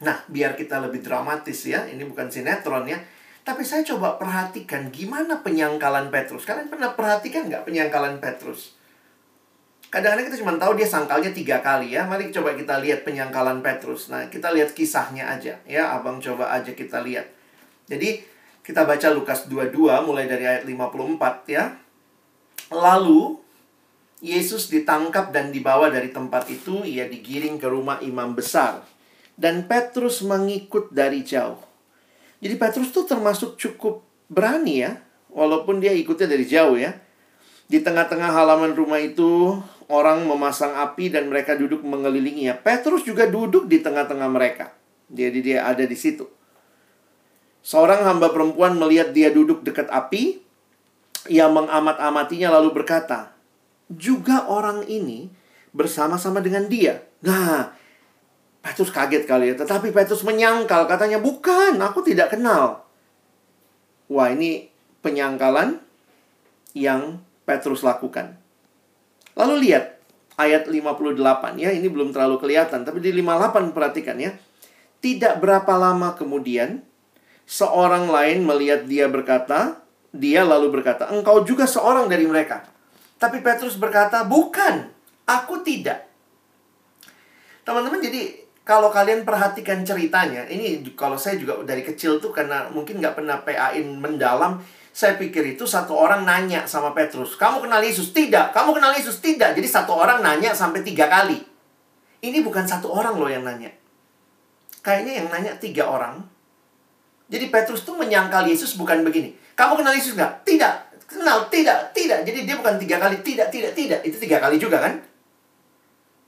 Nah biar kita lebih dramatis ya ini bukan sinetron ya. Tapi saya coba perhatikan gimana penyangkalan Petrus. Kalian pernah perhatikan nggak penyangkalan Petrus Kadang-kadang kita cuma tahu dia sangkalnya tiga kali ya. Mari coba kita lihat penyangkalan Petrus. Nah, kita lihat kisahnya aja ya. Abang coba aja kita lihat. Jadi, kita baca Lukas 22 mulai dari ayat 54 ya. Lalu, Yesus ditangkap dan dibawa dari tempat itu. Ia digiring ke rumah imam besar. Dan Petrus mengikut dari jauh. Jadi Petrus tuh termasuk cukup berani ya. Walaupun dia ikutnya dari jauh ya. Di tengah-tengah halaman rumah itu, orang memasang api dan mereka duduk mengelilinginya. Petrus juga duduk di tengah-tengah mereka. Jadi dia ada di situ. Seorang hamba perempuan melihat dia duduk dekat api. Ia mengamat-amatinya lalu berkata, Juga orang ini bersama-sama dengan dia. Nah, Petrus kaget kali ya. Tetapi Petrus menyangkal. Katanya, bukan, aku tidak kenal. Wah, ini penyangkalan yang Petrus lakukan. Lalu lihat ayat 58 ya, ini belum terlalu kelihatan, tapi di 58 perhatikan ya. Tidak berapa lama kemudian seorang lain melihat dia berkata, dia lalu berkata, "Engkau juga seorang dari mereka." Tapi Petrus berkata, "Bukan, aku tidak." Teman-teman, jadi kalau kalian perhatikan ceritanya, ini kalau saya juga dari kecil tuh karena mungkin nggak pernah PA-in mendalam, saya pikir itu satu orang nanya sama Petrus, kamu kenal Yesus? Tidak. Kamu kenal Yesus? Tidak. Jadi satu orang nanya sampai tiga kali. Ini bukan satu orang loh yang nanya. Kayaknya yang nanya tiga orang. Jadi Petrus tuh menyangkal Yesus bukan begini. Kamu kenal Yesus nggak? Tidak. Kenal, tidak, tidak. Jadi dia bukan tiga kali, tidak, tidak, tidak. Itu tiga kali juga kan?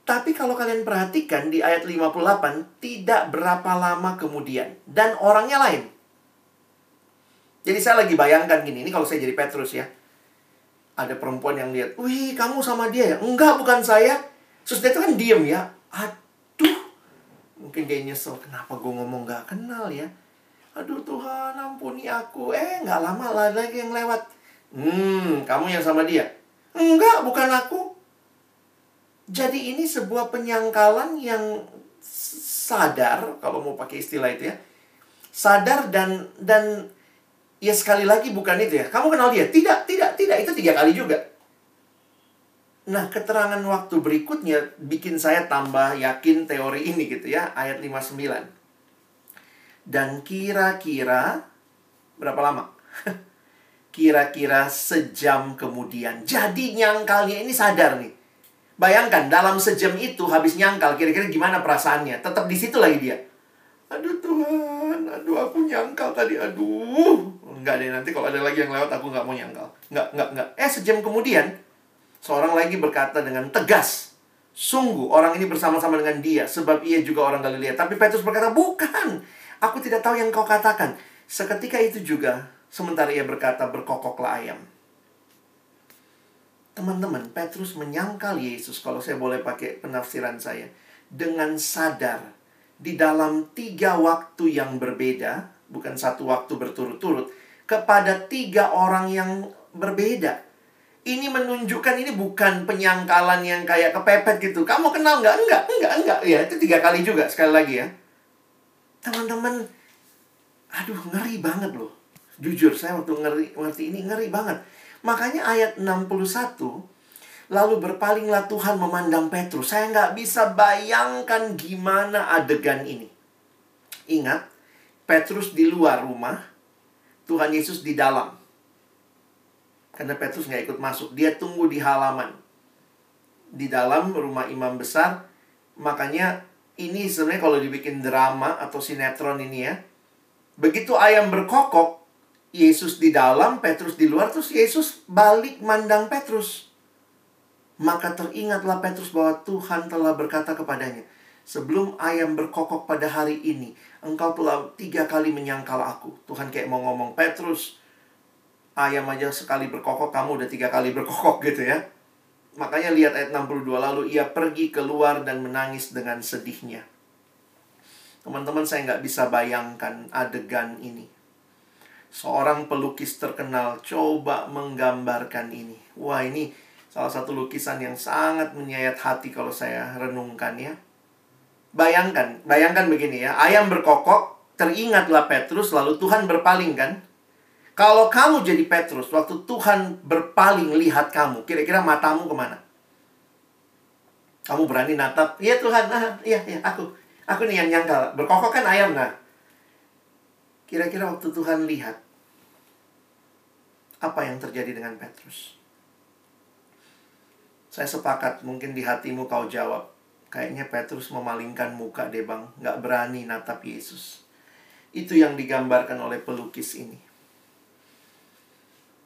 Tapi kalau kalian perhatikan di ayat 58, tidak berapa lama kemudian. Dan orangnya lain. Jadi saya lagi bayangkan gini, ini kalau saya jadi Petrus ya. Ada perempuan yang lihat, wih kamu sama dia ya? Enggak, bukan saya. Terus dia itu kan diem ya. Aduh, mungkin dia nyesel, kenapa gue ngomong gak kenal ya? Aduh Tuhan, ampuni aku. Eh, nggak lama lah lagi yang lewat. Hmm, kamu yang sama dia? Enggak, bukan aku. Jadi ini sebuah penyangkalan yang sadar, kalau mau pakai istilah itu ya. Sadar dan dan Ya sekali lagi bukan itu ya. Kamu kenal dia? Tidak, tidak, tidak. Itu tiga kali juga. Nah, keterangan waktu berikutnya bikin saya tambah yakin teori ini gitu ya. Ayat 59. Dan kira-kira berapa lama? kira-kira sejam kemudian. Jadi nyangkalnya ini sadar nih. Bayangkan dalam sejam itu habis nyangkal kira-kira gimana perasaannya? Tetap di situ lagi dia. Aduh Tuhan, aduh aku nyangkal tadi, aduh Enggak deh, nanti kalau ada lagi yang lewat aku nggak mau nyangkal. Nggak, nggak, nggak. Eh, sejam kemudian, seorang lagi berkata dengan tegas, Sungguh, orang ini bersama-sama dengan dia, sebab ia juga orang Galilea. Tapi Petrus berkata, bukan. Aku tidak tahu yang kau katakan. Seketika itu juga, Sementara ia berkata, berkokoklah ayam. Teman-teman, Petrus menyangkal Yesus, kalau saya boleh pakai penafsiran saya, dengan sadar di dalam tiga waktu yang berbeda, bukan satu waktu berturut-turut, kepada tiga orang yang berbeda. Ini menunjukkan ini bukan penyangkalan yang kayak kepepet gitu. Kamu kenal nggak? Enggak, enggak, enggak. Ya, itu tiga kali juga, sekali lagi ya. Teman-teman, aduh ngeri banget loh. Jujur, saya waktu ngeri, ngerti ini ngeri banget. Makanya ayat 61, lalu berpalinglah Tuhan memandang Petrus. Saya nggak bisa bayangkan gimana adegan ini. Ingat, Petrus di luar rumah, Tuhan Yesus di dalam. Karena Petrus nggak ikut masuk, dia tunggu di halaman. Di dalam rumah imam besar, makanya ini sebenarnya kalau dibikin drama atau sinetron ini ya, begitu ayam berkokok, Yesus di dalam, Petrus di luar, terus Yesus balik mandang Petrus. Maka teringatlah Petrus bahwa Tuhan telah berkata kepadanya, Sebelum ayam berkokok pada hari ini, engkau telah tiga kali menyangkal aku. Tuhan kayak mau ngomong, Petrus, ayam aja sekali berkokok, kamu udah tiga kali berkokok gitu ya. Makanya lihat ayat 62, lalu ia pergi keluar dan menangis dengan sedihnya. Teman-teman saya nggak bisa bayangkan adegan ini seorang pelukis terkenal coba menggambarkan ini. Wah, ini salah satu lukisan yang sangat menyayat hati kalau saya renungkan ya. Bayangkan, bayangkan begini ya, ayam berkokok, teringatlah Petrus, lalu Tuhan berpaling kan? Kalau kamu jadi Petrus, waktu Tuhan berpaling lihat kamu, kira-kira matamu ke mana? Kamu berani natap, iya Tuhan, ah, iya, iya, aku, aku nih yang nyangkal. Berkokok kan ayam, nah. Kira-kira waktu Tuhan lihat, apa yang terjadi dengan Petrus? Saya sepakat, mungkin di hatimu kau jawab, kayaknya Petrus memalingkan muka deh bang, nggak berani natap Yesus. Itu yang digambarkan oleh pelukis ini.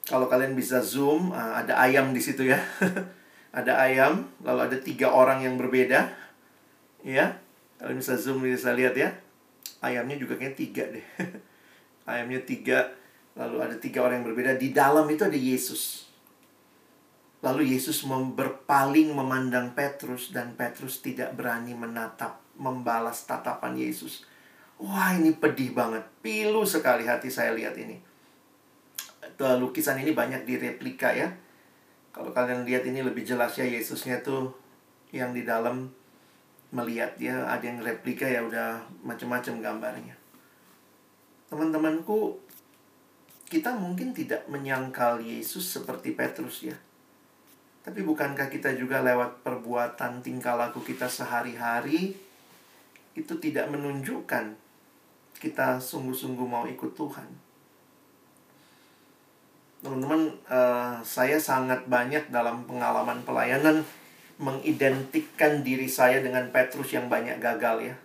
Kalau kalian bisa zoom, ah, ada ayam di situ ya. ada ayam, lalu ada tiga orang yang berbeda. Ya, kalian bisa zoom bisa lihat ya. Ayamnya juga kayak tiga deh. ayamnya tiga, lalu ada tiga orang yang berbeda. Di dalam itu ada Yesus. Lalu Yesus berpaling memandang Petrus dan Petrus tidak berani menatap, membalas tatapan Yesus. Wah ini pedih banget, pilu sekali hati saya lihat ini. Lukisan ini banyak direplika ya. Kalau kalian lihat ini lebih jelas ya Yesusnya tuh yang di dalam melihat dia ada yang replika ya udah macam-macam gambarnya. Teman-temanku, kita mungkin tidak menyangkal Yesus seperti Petrus ya. Tapi bukankah kita juga lewat perbuatan tingkah laku kita sehari-hari itu tidak menunjukkan kita sungguh-sungguh mau ikut Tuhan. Teman-teman, uh, saya sangat banyak dalam pengalaman pelayanan mengidentikan diri saya dengan Petrus yang banyak gagal ya.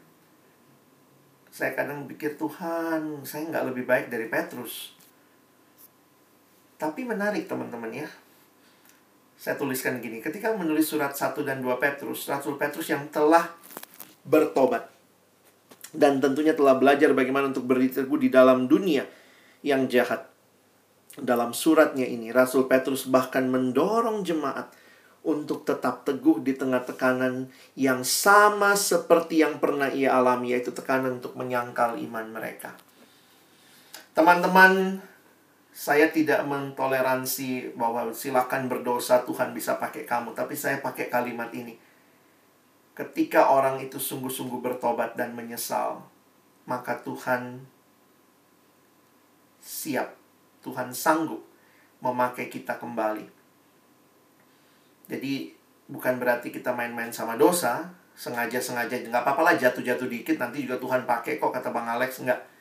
Saya kadang pikir Tuhan, saya nggak lebih baik dari Petrus. Tapi menarik teman-teman ya saya tuliskan gini, ketika menulis surat 1 dan 2 Petrus, Rasul Petrus yang telah bertobat dan tentunya telah belajar bagaimana untuk berteguh di dalam dunia yang jahat. Dalam suratnya ini, Rasul Petrus bahkan mendorong jemaat untuk tetap teguh di tengah tekanan yang sama seperti yang pernah ia alami, yaitu tekanan untuk menyangkal iman mereka. Teman-teman, saya tidak mentoleransi bahwa silakan berdosa Tuhan bisa pakai kamu, tapi saya pakai kalimat ini. Ketika orang itu sungguh-sungguh bertobat dan menyesal, maka Tuhan siap, Tuhan sanggup memakai kita kembali. Jadi bukan berarti kita main-main sama dosa, sengaja-sengaja nggak apa-apa lah jatuh-jatuh dikit nanti juga Tuhan pakai kok kata Bang Alex nggak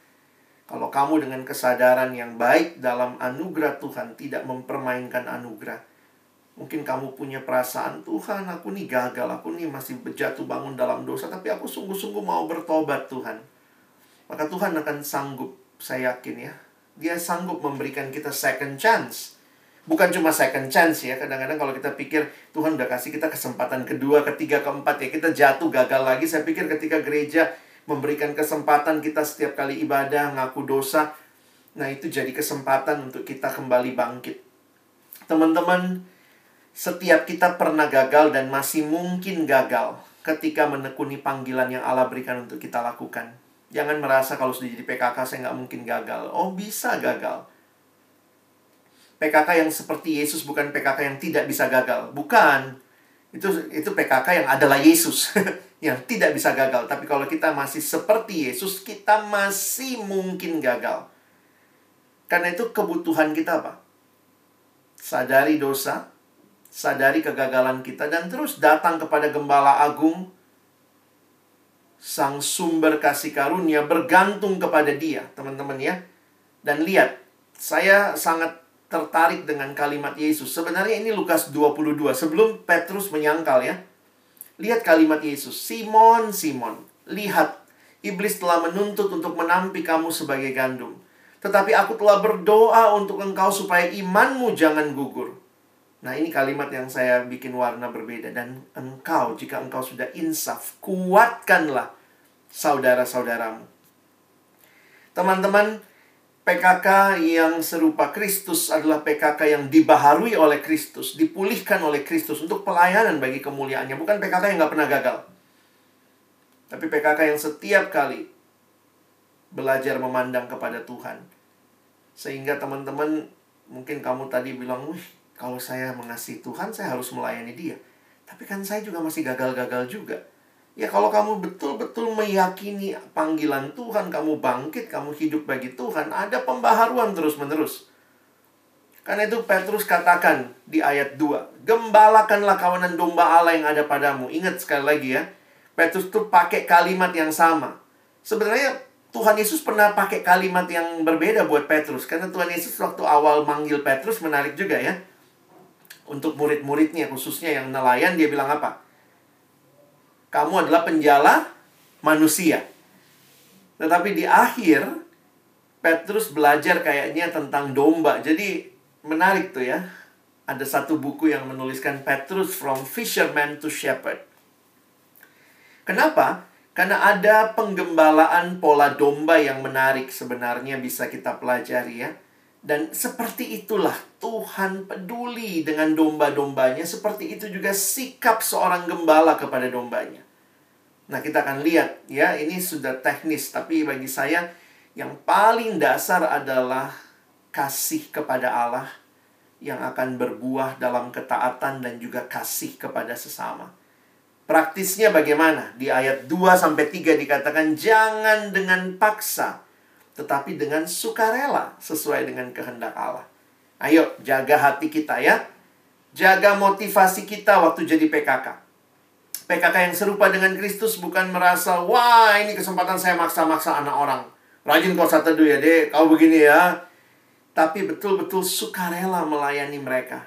kalau kamu dengan kesadaran yang baik dalam anugerah Tuhan tidak mempermainkan anugerah. Mungkin kamu punya perasaan, Tuhan aku nih gagal, aku nih masih berjatuh bangun dalam dosa, tapi aku sungguh-sungguh mau bertobat Tuhan. Maka Tuhan akan sanggup, saya yakin ya. Dia sanggup memberikan kita second chance. Bukan cuma second chance ya, kadang-kadang kalau kita pikir Tuhan udah kasih kita kesempatan kedua, ketiga, keempat ya, kita jatuh gagal lagi. Saya pikir ketika gereja memberikan kesempatan kita setiap kali ibadah ngaku dosa Nah, itu jadi kesempatan untuk kita kembali bangkit. Teman-teman, setiap kita pernah gagal dan masih mungkin gagal ketika menekuni panggilan yang Allah berikan untuk kita lakukan. Jangan merasa kalau sudah jadi PKK saya nggak mungkin gagal. Oh, bisa gagal. PKK yang seperti Yesus bukan PKK yang tidak bisa gagal. Bukan. Itu itu PKK yang adalah Yesus yang tidak bisa gagal. Tapi kalau kita masih seperti Yesus, kita masih mungkin gagal. Karena itu kebutuhan kita apa? Sadari dosa, sadari kegagalan kita dan terus datang kepada gembala agung sang sumber kasih karunia bergantung kepada dia, teman-teman ya. Dan lihat, saya sangat tertarik dengan kalimat Yesus. Sebenarnya ini Lukas 22, sebelum Petrus menyangkal ya. Lihat kalimat Yesus, Simon, Simon, lihat, iblis telah menuntut untuk menampi kamu sebagai gandum. Tetapi aku telah berdoa untuk engkau supaya imanmu jangan gugur. Nah ini kalimat yang saya bikin warna berbeda Dan engkau jika engkau sudah insaf Kuatkanlah saudara-saudaramu Teman-teman PKK yang serupa Kristus adalah PKK yang dibaharui oleh Kristus Dipulihkan oleh Kristus untuk pelayanan bagi kemuliaannya Bukan PKK yang nggak pernah gagal Tapi PKK yang setiap kali Belajar memandang kepada Tuhan Sehingga teman-teman Mungkin kamu tadi bilang Wih kalau saya mengasihi Tuhan, saya harus melayani Dia. Tapi kan saya juga masih gagal-gagal juga. Ya kalau kamu betul-betul meyakini panggilan Tuhan, kamu bangkit, kamu hidup bagi Tuhan, ada pembaharuan terus-menerus. Karena itu Petrus katakan di ayat 2, Gembalakanlah kawanan domba Allah yang ada padamu. Ingat sekali lagi ya, Petrus itu pakai kalimat yang sama. Sebenarnya Tuhan Yesus pernah pakai kalimat yang berbeda buat Petrus. Karena Tuhan Yesus waktu awal manggil Petrus menarik juga ya untuk murid-muridnya khususnya yang nelayan dia bilang apa? Kamu adalah penjala manusia. Tetapi di akhir Petrus belajar kayaknya tentang domba. Jadi menarik tuh ya. Ada satu buku yang menuliskan Petrus from fisherman to shepherd. Kenapa? Karena ada penggembalaan pola domba yang menarik sebenarnya bisa kita pelajari ya. Dan seperti itulah Tuhan peduli dengan domba-dombanya. Seperti itu juga sikap seorang gembala kepada dombanya. Nah kita akan lihat ya ini sudah teknis. Tapi bagi saya yang paling dasar adalah kasih kepada Allah. Yang akan berbuah dalam ketaatan dan juga kasih kepada sesama. Praktisnya bagaimana? Di ayat 2 sampai 3 dikatakan jangan dengan paksa tetapi dengan sukarela sesuai dengan kehendak Allah. Ayo, jaga hati kita ya. Jaga motivasi kita waktu jadi PKK. PKK yang serupa dengan Kristus bukan merasa, wah ini kesempatan saya maksa-maksa anak orang. Rajin kau satu ya deh, kau begini ya. Tapi betul-betul sukarela melayani mereka.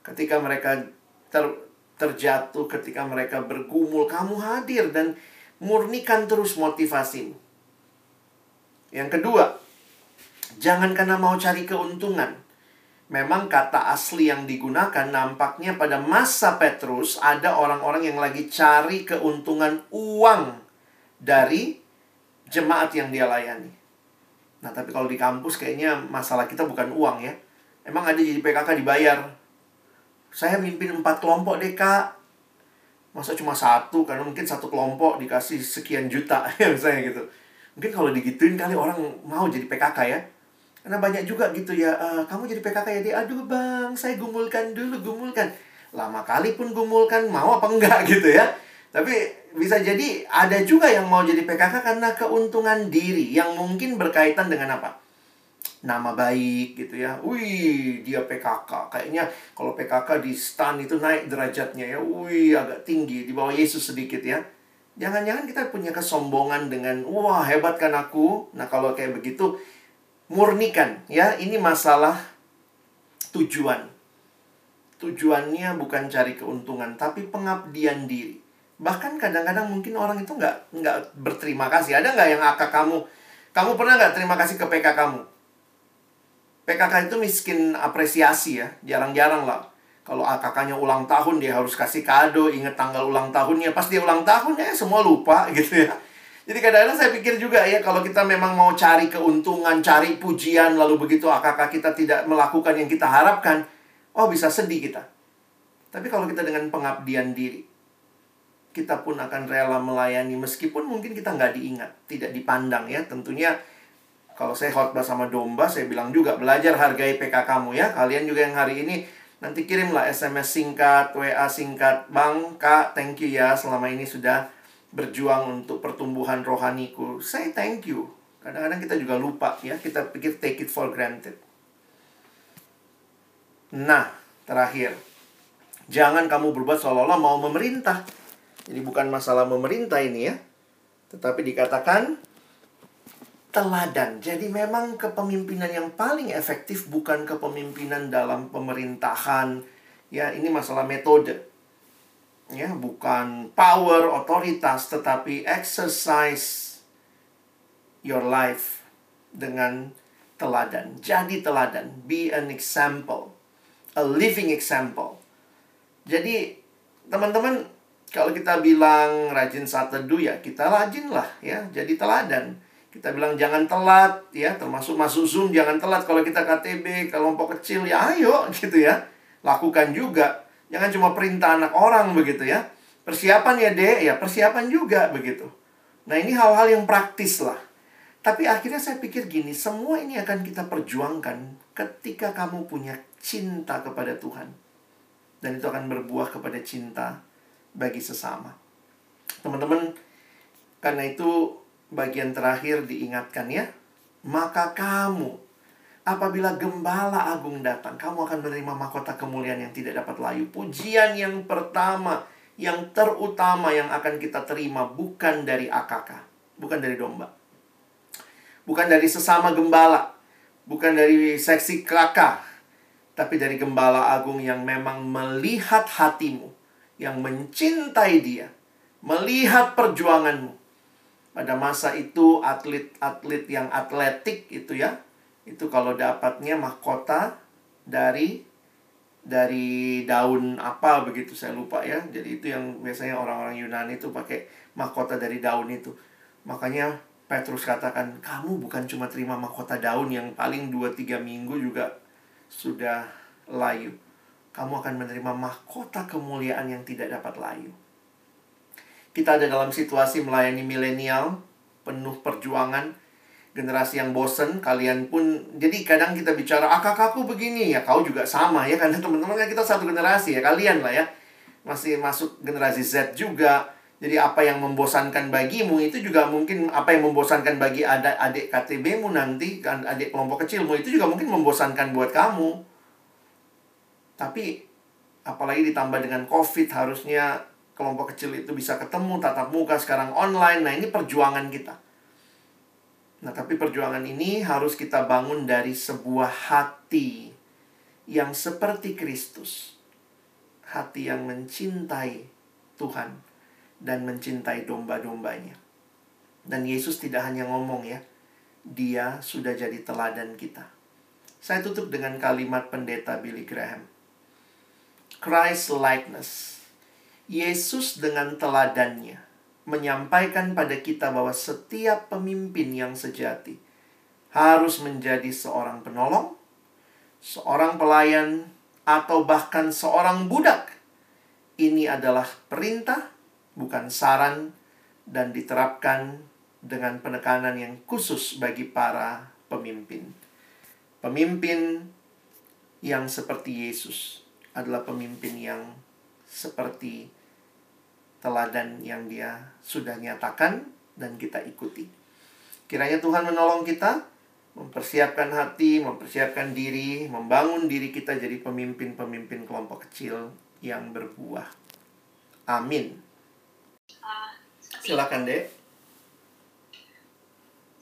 Ketika mereka ter, terjatuh, ketika mereka bergumul, kamu hadir dan murnikan terus motivasimu. Yang kedua, jangan karena mau cari keuntungan. Memang kata asli yang digunakan nampaknya pada masa Petrus ada orang-orang yang lagi cari keuntungan uang dari jemaat yang dia layani. Nah, tapi kalau di kampus kayaknya masalah kita bukan uang ya. Emang ada jadi PKK dibayar. Saya mimpin empat kelompok deh, Kak. Masa cuma satu? Karena mungkin satu kelompok dikasih sekian juta, misalnya gitu. Mungkin kalau digituin kali orang mau jadi PKK ya. Karena banyak juga gitu ya, uh, kamu jadi PKK ya dia, aduh bang, saya gumulkan dulu, gumulkan. Lama kali pun gumulkan, mau apa enggak gitu ya. Tapi bisa jadi ada juga yang mau jadi PKK karena keuntungan diri yang mungkin berkaitan dengan apa? Nama baik gitu ya. Wih, dia PKK. Kayaknya kalau PKK di stan itu naik derajatnya ya. Wih, agak tinggi di bawah Yesus sedikit ya. Jangan-jangan kita punya kesombongan dengan wah hebat kan aku. Nah, kalau kayak begitu murnikan ya, ini masalah tujuan. Tujuannya bukan cari keuntungan, tapi pengabdian diri. Bahkan kadang-kadang mungkin orang itu nggak nggak berterima kasih. Ada nggak yang akak kamu? Kamu pernah nggak terima kasih ke PK kamu? PKK itu miskin apresiasi ya, jarang-jarang lah kalau kakaknya ulang tahun dia harus kasih kado, ingat tanggal ulang tahunnya. Pas dia ulang tahun ya semua lupa gitu ya. Jadi kadang-kadang saya pikir juga ya kalau kita memang mau cari keuntungan, cari pujian lalu begitu akak kita tidak melakukan yang kita harapkan, oh bisa sedih kita. Tapi kalau kita dengan pengabdian diri, kita pun akan rela melayani meskipun mungkin kita nggak diingat, tidak dipandang ya. Tentunya kalau saya khotbah sama domba, saya bilang juga belajar hargai PK kamu ya. Kalian juga yang hari ini nanti kirimlah SMS singkat, WA singkat, Bang, Kak, thank you ya selama ini sudah berjuang untuk pertumbuhan rohaniku. Saya thank you. Kadang-kadang kita juga lupa ya, kita pikir take it for granted. Nah, terakhir. Jangan kamu berbuat seolah-olah mau memerintah. Jadi bukan masalah memerintah ini ya. Tetapi dikatakan teladan. Jadi memang kepemimpinan yang paling efektif bukan kepemimpinan dalam pemerintahan. Ya, ini masalah metode ya bukan power otoritas tetapi exercise your life dengan teladan. Jadi teladan. Be an example. A living example. Jadi teman-teman kalau kita bilang rajin saat teduh ya kita rajin lah ya. Jadi teladan. Kita bilang jangan telat ya. Termasuk masuk zoom jangan telat. Kalau kita KTB kelompok kecil ya ayo gitu ya. Lakukan juga Jangan cuma perintah anak orang begitu ya. Persiapan ya, Dek. Ya, persiapan juga begitu. Nah, ini hal-hal yang praktis lah. Tapi akhirnya saya pikir gini, semua ini akan kita perjuangkan ketika kamu punya cinta kepada Tuhan. Dan itu akan berbuah kepada cinta bagi sesama. Teman-teman, karena itu bagian terakhir diingatkan ya. Maka kamu Apabila gembala agung datang, kamu akan menerima mahkota kemuliaan yang tidak dapat layu. Pujian yang pertama, yang terutama yang akan kita terima bukan dari AKK, bukan dari domba. Bukan dari sesama gembala, bukan dari seksi kakak, tapi dari gembala agung yang memang melihat hatimu, yang mencintai dia, melihat perjuanganmu. Pada masa itu atlet-atlet yang atletik itu ya, itu kalau dapatnya mahkota dari dari daun apa begitu saya lupa ya. Jadi itu yang biasanya orang-orang Yunani itu pakai mahkota dari daun itu. Makanya Petrus katakan, kamu bukan cuma terima mahkota daun yang paling 2-3 minggu juga sudah layu. Kamu akan menerima mahkota kemuliaan yang tidak dapat layu. Kita ada dalam situasi melayani milenial, penuh perjuangan, generasi yang bosen kalian pun jadi kadang kita bicara ah kakakku begini. Ya kau juga sama ya karena teman-teman kan kita satu generasi ya kalian lah ya. Masih masuk generasi Z juga. Jadi apa yang membosankan bagimu itu juga mungkin apa yang membosankan bagi adik adik KTBmu nanti kan adik kelompok kecilmu itu juga mungkin membosankan buat kamu. Tapi apalagi ditambah dengan COVID harusnya kelompok kecil itu bisa ketemu tatap muka sekarang online. Nah ini perjuangan kita Nah, tapi perjuangan ini harus kita bangun dari sebuah hati yang seperti Kristus. Hati yang mencintai Tuhan dan mencintai domba-dombanya. Dan Yesus tidak hanya ngomong ya, dia sudah jadi teladan kita. Saya tutup dengan kalimat pendeta Billy Graham. Christ likeness. Yesus dengan teladannya menyampaikan pada kita bahwa setiap pemimpin yang sejati harus menjadi seorang penolong, seorang pelayan, atau bahkan seorang budak. Ini adalah perintah, bukan saran, dan diterapkan dengan penekanan yang khusus bagi para pemimpin. Pemimpin yang seperti Yesus adalah pemimpin yang seperti teladan yang dia sudah nyatakan dan kita ikuti. Kiranya Tuhan menolong kita mempersiapkan hati, mempersiapkan diri, membangun diri kita jadi pemimpin-pemimpin kelompok kecil yang berbuah. Amin. Uh, Silakan, Dek.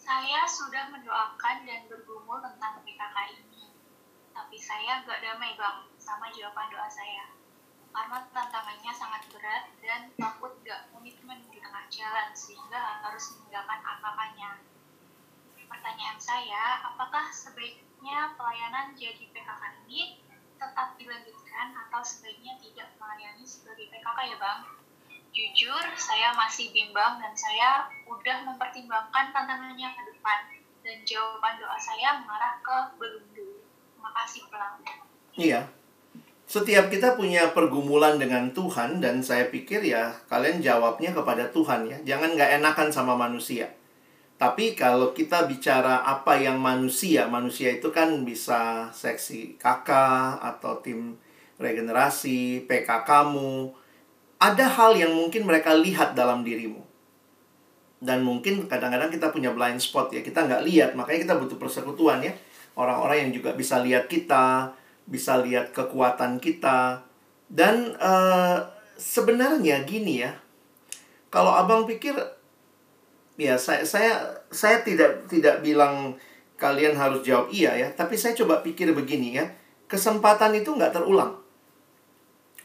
Saya sudah mendoakan dan bergumul tentang PKK ini. Tapi saya gak damai, Bang, sama jawaban doa saya karena tantangannya sangat berat dan takut gak komitmen di tengah jalan sehingga harus meninggalkan angkapannya. Pertanyaan saya, apakah sebaiknya pelayanan jadi PKK ini tetap dilanjutkan atau sebaiknya tidak melayani sebagai PKK ya Bang? Jujur, saya masih bimbang dan saya udah mempertimbangkan tantangannya ke depan. Dan jawaban doa saya mengarah ke belum dulu. Terima kasih pelanggan. Iya. Setiap kita punya pergumulan dengan Tuhan dan saya pikir ya kalian jawabnya kepada Tuhan ya. Jangan nggak enakan sama manusia. Tapi kalau kita bicara apa yang manusia, manusia itu kan bisa seksi kakak atau tim regenerasi, PK kamu. Ada hal yang mungkin mereka lihat dalam dirimu. Dan mungkin kadang-kadang kita punya blind spot ya, kita nggak lihat, makanya kita butuh persekutuan ya. Orang-orang yang juga bisa lihat kita, bisa lihat kekuatan kita. Dan uh, sebenarnya gini ya, kalau abang pikir, ya saya saya saya tidak tidak bilang kalian harus jawab iya ya, tapi saya coba pikir begini ya, kesempatan itu nggak terulang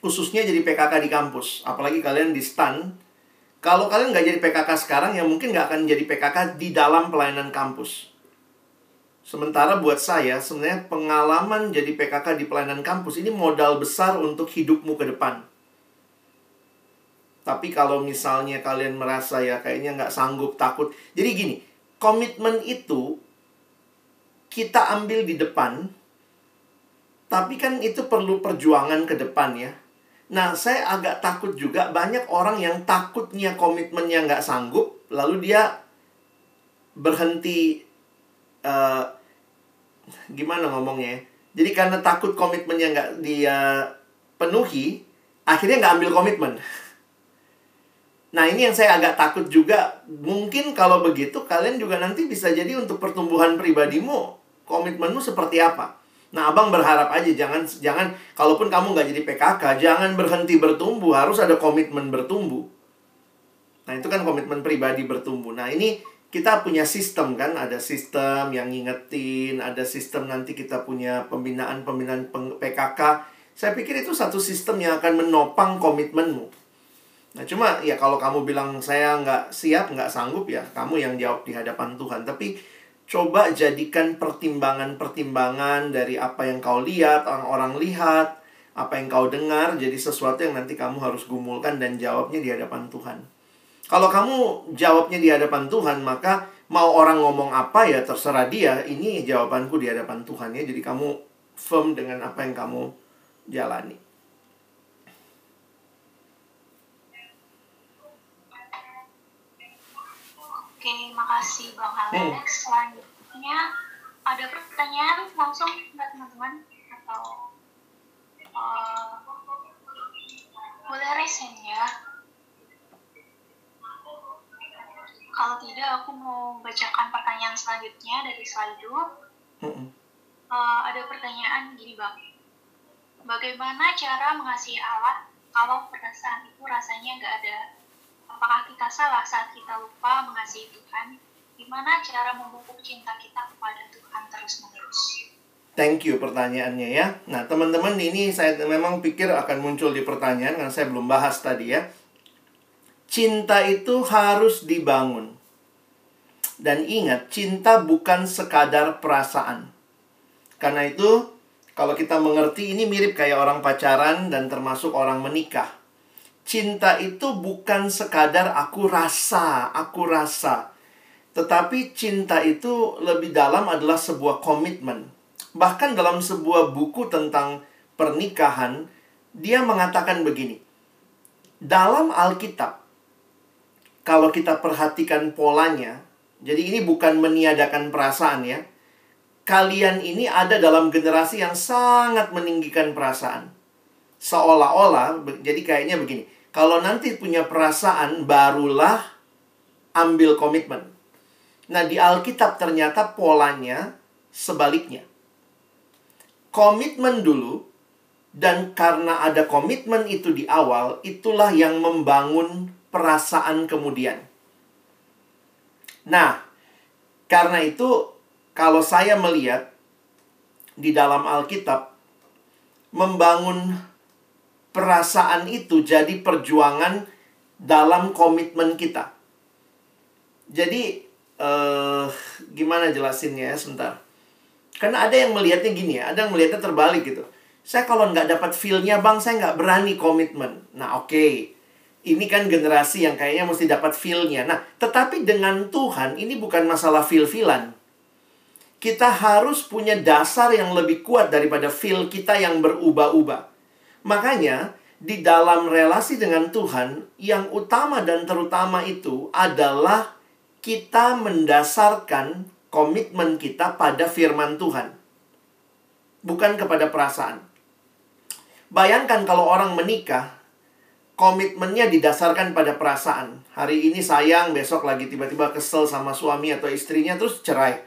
khususnya jadi PKK di kampus. Apalagi kalian di STAN. Kalau kalian nggak jadi PKK sekarang, ya mungkin nggak akan jadi PKK di dalam pelayanan kampus. Sementara buat saya, sebenarnya pengalaman jadi PKK di pelayanan kampus ini modal besar untuk hidupmu ke depan. Tapi kalau misalnya kalian merasa ya kayaknya nggak sanggup, takut. Jadi gini, komitmen itu kita ambil di depan, tapi kan itu perlu perjuangan ke depan ya. Nah, saya agak takut juga banyak orang yang takutnya komitmennya nggak sanggup, lalu dia berhenti uh, gimana ngomongnya? Jadi karena takut komitmennya nggak dia penuhi, akhirnya nggak ambil komitmen. Nah, ini yang saya agak takut juga. Mungkin kalau begitu, kalian juga nanti bisa jadi untuk pertumbuhan pribadimu, komitmenmu seperti apa? Nah, abang berharap aja jangan jangan kalaupun kamu nggak jadi PKK, jangan berhenti bertumbuh, harus ada komitmen bertumbuh. Nah, itu kan komitmen pribadi bertumbuh. Nah, ini kita punya sistem kan, ada sistem yang ngingetin, ada sistem nanti kita punya pembinaan-pembinaan PKK. Saya pikir itu satu sistem yang akan menopang komitmenmu. Nah, cuma ya kalau kamu bilang saya nggak siap, nggak sanggup ya, kamu yang jawab di hadapan Tuhan. Tapi coba jadikan pertimbangan-pertimbangan dari apa yang kau lihat, orang-orang lihat, apa yang kau dengar jadi sesuatu yang nanti kamu harus gumulkan dan jawabnya di hadapan Tuhan. Kalau kamu jawabnya di hadapan Tuhan, maka mau orang ngomong apa ya terserah dia, ini jawabanku di hadapan Tuhan ya. Jadi kamu firm dengan apa yang kamu jalani. Oke, makasih Bang Alex. Hmm. Selanjutnya ada pertanyaan langsung buat teman-teman atau uh, boleh resen ya? Kalau tidak, aku mau bacakan pertanyaan selanjutnya dari Slido. Hmm. Uh, ada pertanyaan gini bang, bagaimana cara mengasihi Allah kalau perasaan itu rasanya nggak ada Apakah kita salah saat kita lupa mengasihi Tuhan? Gimana cara memupuk cinta kita kepada Tuhan terus-menerus? Thank you pertanyaannya ya. Nah, teman-teman ini saya memang pikir akan muncul di pertanyaan karena saya belum bahas tadi ya. Cinta itu harus dibangun. Dan ingat, cinta bukan sekadar perasaan. Karena itu, kalau kita mengerti ini mirip kayak orang pacaran dan termasuk orang menikah cinta itu bukan sekadar aku rasa, aku rasa. Tetapi cinta itu lebih dalam adalah sebuah komitmen. Bahkan dalam sebuah buku tentang pernikahan, dia mengatakan begini. Dalam Alkitab, kalau kita perhatikan polanya, jadi ini bukan meniadakan perasaan ya. Kalian ini ada dalam generasi yang sangat meninggikan perasaan. Seolah-olah, jadi kayaknya begini kalau nanti punya perasaan, barulah ambil komitmen. Nah, di Alkitab ternyata polanya sebaliknya. Komitmen dulu, dan karena ada komitmen itu di awal, itulah yang membangun perasaan kemudian. Nah, karena itu, kalau saya melihat di dalam Alkitab, membangun perasaan itu jadi perjuangan dalam komitmen kita. Jadi, uh, gimana jelasinnya ya sebentar. Karena ada yang melihatnya gini ya, ada yang melihatnya terbalik gitu. Saya kalau nggak dapat feel-nya bang, saya nggak berani komitmen. Nah oke, okay. Ini kan generasi yang kayaknya mesti dapat feel-nya. Nah, tetapi dengan Tuhan ini bukan masalah feel-feelan. Kita harus punya dasar yang lebih kuat daripada feel kita yang berubah-ubah. Makanya, di dalam relasi dengan Tuhan, yang utama dan terutama itu adalah kita mendasarkan komitmen kita pada firman Tuhan. Bukan kepada perasaan. Bayangkan kalau orang menikah, komitmennya didasarkan pada perasaan. Hari ini sayang, besok lagi tiba-tiba kesel sama suami atau istrinya, terus cerai.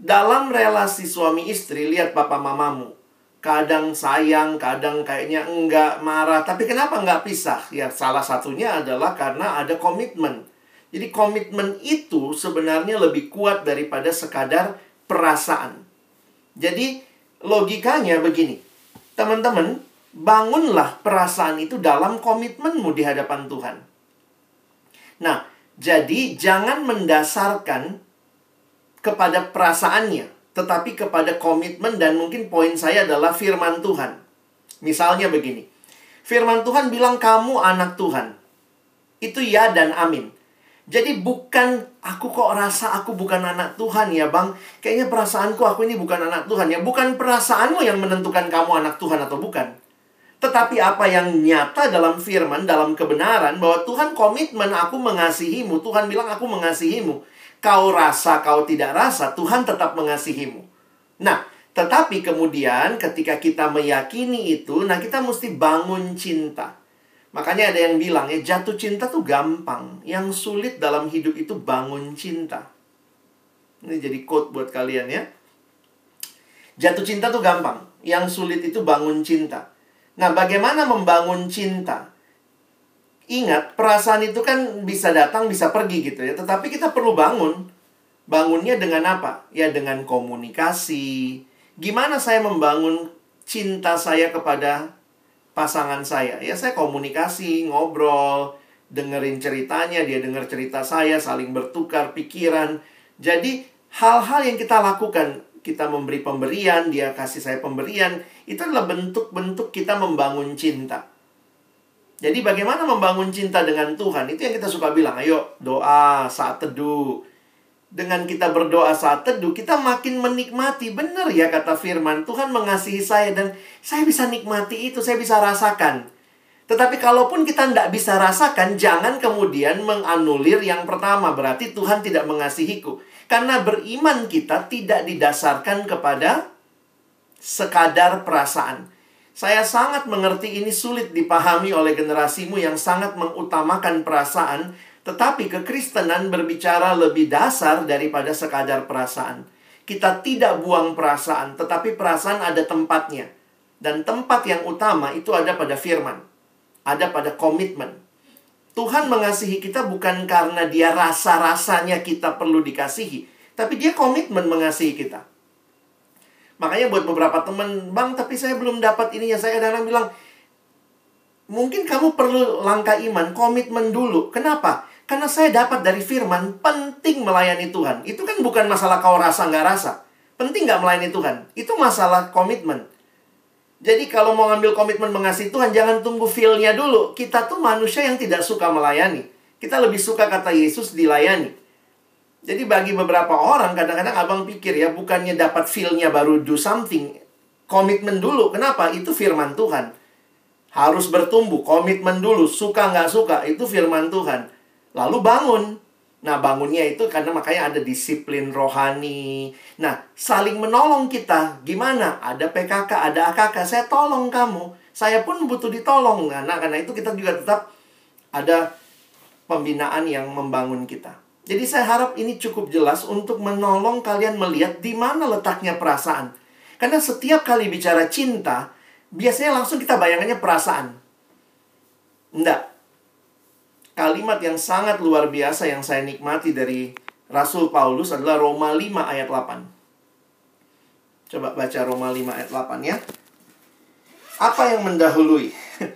Dalam relasi suami istri, lihat papa mamamu. Kadang sayang, kadang kayaknya enggak marah. Tapi kenapa enggak pisah? Ya salah satunya adalah karena ada komitmen. Jadi komitmen itu sebenarnya lebih kuat daripada sekadar perasaan. Jadi logikanya begini. Teman-teman, bangunlah perasaan itu dalam komitmenmu di hadapan Tuhan. Nah, jadi jangan mendasarkan kepada perasaannya, tetapi kepada komitmen dan mungkin poin saya adalah firman Tuhan. Misalnya begini. Firman Tuhan bilang kamu anak Tuhan. Itu ya dan amin. Jadi bukan aku kok rasa aku bukan anak Tuhan ya bang Kayaknya perasaanku aku ini bukan anak Tuhan ya Bukan perasaanmu yang menentukan kamu anak Tuhan atau bukan tetapi apa yang nyata dalam firman, dalam kebenaran, bahwa Tuhan komitmen aku mengasihimu. Tuhan bilang aku mengasihimu. Kau rasa, kau tidak rasa, Tuhan tetap mengasihimu. Nah, tetapi kemudian ketika kita meyakini itu, nah kita mesti bangun cinta. Makanya ada yang bilang ya jatuh cinta tuh gampang. Yang sulit dalam hidup itu bangun cinta. Ini jadi quote buat kalian ya. Jatuh cinta tuh gampang. Yang sulit itu bangun cinta. Nah, bagaimana membangun cinta? Ingat, perasaan itu kan bisa datang, bisa pergi gitu ya. Tetapi kita perlu bangun. Bangunnya dengan apa? Ya dengan komunikasi. Gimana saya membangun cinta saya kepada pasangan saya? Ya saya komunikasi, ngobrol, dengerin ceritanya, dia denger cerita saya, saling bertukar pikiran. Jadi hal-hal yang kita lakukan kita memberi pemberian, dia kasih saya pemberian, itu adalah bentuk-bentuk kita membangun cinta. Jadi bagaimana membangun cinta dengan Tuhan? Itu yang kita suka bilang, ayo doa saat teduh. Dengan kita berdoa saat teduh, kita makin menikmati. Benar ya kata firman, Tuhan mengasihi saya dan saya bisa nikmati itu, saya bisa rasakan. Tetapi kalaupun kita tidak bisa rasakan, jangan kemudian menganulir yang pertama. Berarti Tuhan tidak mengasihiku. Karena beriman kita tidak didasarkan kepada sekadar perasaan. Saya sangat mengerti ini sulit dipahami oleh generasimu yang sangat mengutamakan perasaan, tetapi kekristenan berbicara lebih dasar daripada sekadar perasaan. Kita tidak buang perasaan, tetapi perasaan ada tempatnya. Dan tempat yang utama itu ada pada firman. Ada pada komitmen. Tuhan mengasihi kita bukan karena dia rasa-rasanya kita perlu dikasihi, tapi dia komitmen mengasihi kita. Makanya buat beberapa teman, Bang, tapi saya belum dapat ini ya. Saya kadang-kadang bilang, mungkin kamu perlu langkah iman, komitmen dulu. Kenapa? Karena saya dapat dari firman, penting melayani Tuhan. Itu kan bukan masalah kau rasa nggak rasa. Penting nggak melayani Tuhan. Itu masalah komitmen. Jadi kalau mau ngambil komitmen mengasihi Tuhan, jangan tunggu feel-nya dulu. Kita tuh manusia yang tidak suka melayani. Kita lebih suka kata Yesus dilayani. Jadi bagi beberapa orang, kadang-kadang abang pikir ya, bukannya dapat feel-nya baru do something. Komitmen dulu. Kenapa? Itu firman Tuhan. Harus bertumbuh. Komitmen dulu. Suka nggak suka. Itu firman Tuhan. Lalu bangun. Nah, bangunnya itu karena makanya ada disiplin rohani. Nah, saling menolong kita. Gimana? Ada PKK, ada AKK. Saya tolong kamu. Saya pun butuh ditolong. Nah, nah karena itu kita juga tetap ada pembinaan yang membangun kita. Jadi saya harap ini cukup jelas untuk menolong kalian melihat di mana letaknya perasaan. Karena setiap kali bicara cinta, biasanya langsung kita bayangannya perasaan. Enggak, kalimat yang sangat luar biasa yang saya nikmati dari Rasul Paulus adalah Roma 5 ayat 8. Coba baca Roma 5 ayat 8 ya. Apa yang mendahului?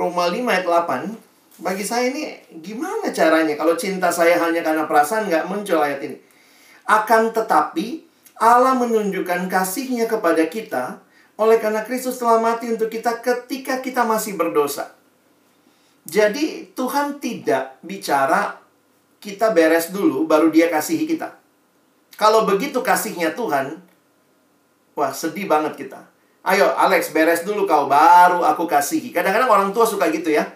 Roma 5 ayat 8, bagi saya ini gimana caranya kalau cinta saya hanya karena perasaan nggak muncul ayat ini. Akan tetapi Allah menunjukkan kasihnya kepada kita oleh karena Kristus telah mati untuk kita ketika kita masih berdosa. Jadi Tuhan tidak bicara kita beres dulu baru dia kasihi kita. Kalau begitu kasihnya Tuhan, wah sedih banget kita. Ayo Alex beres dulu kau baru aku kasihi. Kadang-kadang orang tua suka gitu ya.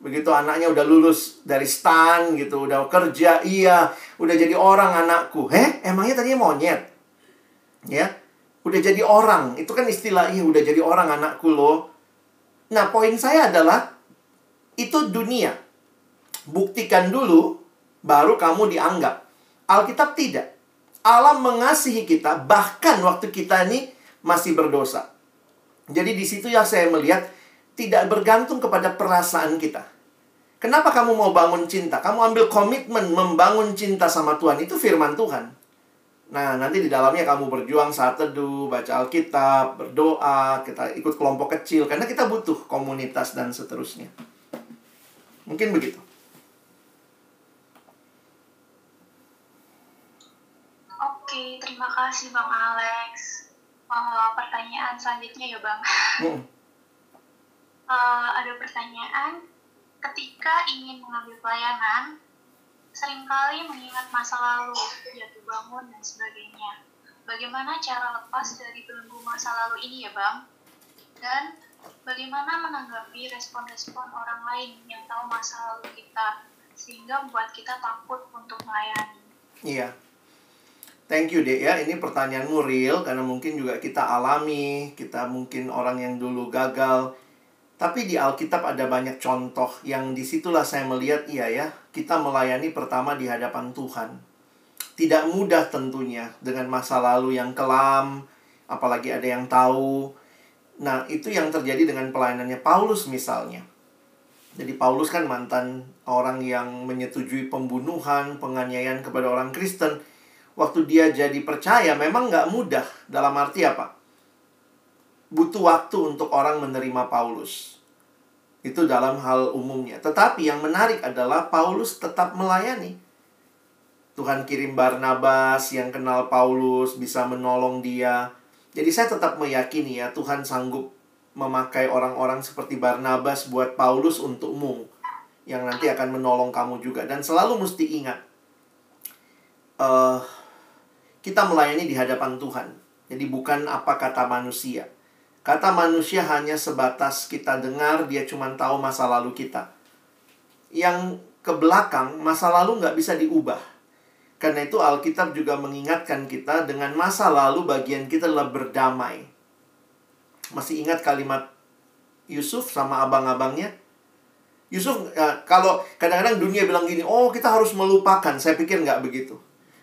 Begitu anaknya udah lulus dari stan gitu, udah kerja, iya, udah jadi orang anakku. Heh, emangnya tadinya monyet? Ya, udah jadi orang. Itu kan istilah, iya udah jadi orang anakku loh. Nah, poin saya adalah itu dunia. Buktikan dulu, baru kamu dianggap. Alkitab tidak. Allah mengasihi kita bahkan waktu kita ini masih berdosa. Jadi di situ yang saya melihat tidak bergantung kepada perasaan kita. Kenapa kamu mau bangun cinta? Kamu ambil komitmen membangun cinta sama Tuhan. Itu firman Tuhan. Nah, nanti di dalamnya kamu berjuang saat teduh, baca Alkitab, berdoa, kita ikut kelompok kecil. Karena kita butuh komunitas dan seterusnya. Mungkin begitu. Oke, terima kasih Bang Alex. Uh, pertanyaan selanjutnya ya Bang. Hmm. Uh, ada pertanyaan, ketika ingin mengambil pelayanan, sering kali mengingat masa lalu, jatuh bangun, dan sebagainya. Bagaimana cara lepas dari belenggu masa lalu ini ya Bang? Dan bagaimana menanggapi respon-respon orang lain yang tahu masa lalu kita, sehingga membuat kita takut untuk melayani? Iya. Thank you, Dek ya. Ini pertanyaanmu real karena mungkin juga kita alami, kita mungkin orang yang dulu gagal. Tapi di Alkitab ada banyak contoh yang di situlah saya melihat iya ya, kita melayani pertama di hadapan Tuhan. Tidak mudah tentunya dengan masa lalu yang kelam, apalagi ada yang tahu. Nah, itu yang terjadi dengan pelayanannya Paulus misalnya. Jadi Paulus kan mantan orang yang menyetujui pembunuhan, penganiayaan kepada orang Kristen. Waktu dia jadi percaya memang nggak mudah. Dalam arti apa? Butuh waktu untuk orang menerima Paulus. Itu dalam hal umumnya. Tetapi yang menarik adalah Paulus tetap melayani. Tuhan kirim Barnabas yang kenal Paulus, bisa menolong dia. Jadi saya tetap meyakini ya Tuhan sanggup memakai orang-orang seperti Barnabas buat Paulus untukmu yang nanti akan menolong kamu juga dan selalu mesti ingat uh, kita melayani di hadapan Tuhan jadi bukan apa kata manusia kata manusia hanya sebatas kita dengar dia cuma tahu masa lalu kita yang ke belakang masa lalu nggak bisa diubah karena itu Alkitab juga mengingatkan kita dengan masa lalu bagian kita adalah berdamai masih ingat kalimat Yusuf sama abang-abangnya? Yusuf, ya, kalau kadang-kadang dunia bilang gini, oh kita harus melupakan. Saya pikir nggak begitu.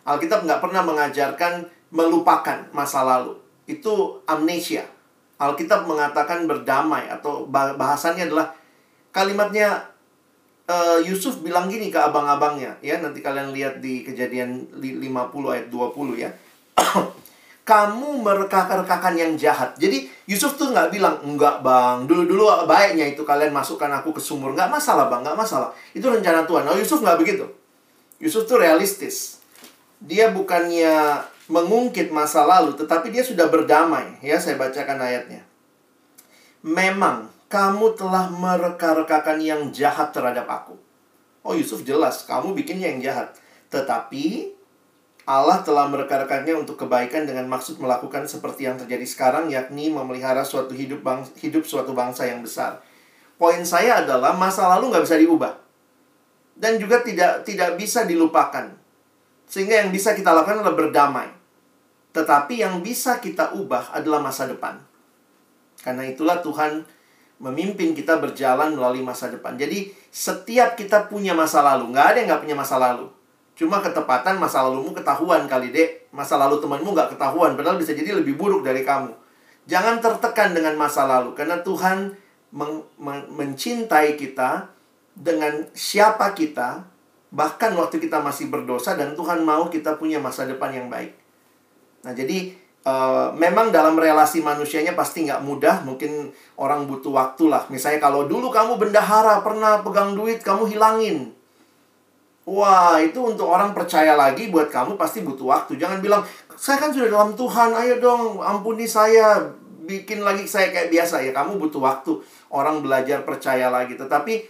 Alkitab nggak pernah mengajarkan melupakan masa lalu. Itu amnesia. Alkitab mengatakan berdamai atau bahasannya adalah kalimatnya uh, Yusuf bilang gini ke abang-abangnya ya nanti kalian lihat di kejadian 50 ayat 20 ya kamu mereka-rekakan yang jahat. Jadi Yusuf tuh nggak bilang, enggak bang, dulu-dulu baiknya itu kalian masukkan aku ke sumur. Nggak masalah bang, nggak masalah. Itu rencana Tuhan. Nah Yusuf nggak begitu. Yusuf tuh realistis. Dia bukannya mengungkit masa lalu, tetapi dia sudah berdamai. Ya, saya bacakan ayatnya. Memang kamu telah mereka-rekakan yang jahat terhadap aku. Oh Yusuf jelas, kamu bikinnya yang jahat. Tetapi Allah telah merekarkannya untuk kebaikan dengan maksud melakukan seperti yang terjadi sekarang, yakni memelihara suatu hidup bang hidup suatu bangsa yang besar. Poin saya adalah masa lalu nggak bisa diubah dan juga tidak tidak bisa dilupakan. Sehingga yang bisa kita lakukan adalah berdamai. Tetapi yang bisa kita ubah adalah masa depan. Karena itulah Tuhan memimpin kita berjalan melalui masa depan. Jadi setiap kita punya masa lalu, nggak ada yang nggak punya masa lalu. Cuma ketepatan masa lalumu ketahuan kali dek Masa lalu temanmu nggak ketahuan Padahal bisa jadi lebih buruk dari kamu Jangan tertekan dengan masa lalu Karena Tuhan men men mencintai kita Dengan siapa kita Bahkan waktu kita masih berdosa Dan Tuhan mau kita punya masa depan yang baik Nah jadi uh, Memang dalam relasi manusianya pasti nggak mudah Mungkin orang butuh waktu lah Misalnya kalau dulu kamu bendahara Pernah pegang duit kamu hilangin Wah, itu untuk orang percaya lagi buat kamu pasti butuh waktu. Jangan bilang, saya kan sudah dalam Tuhan, ayo dong ampuni saya, bikin lagi saya kayak biasa. Ya, kamu butuh waktu. Orang belajar percaya lagi. Tetapi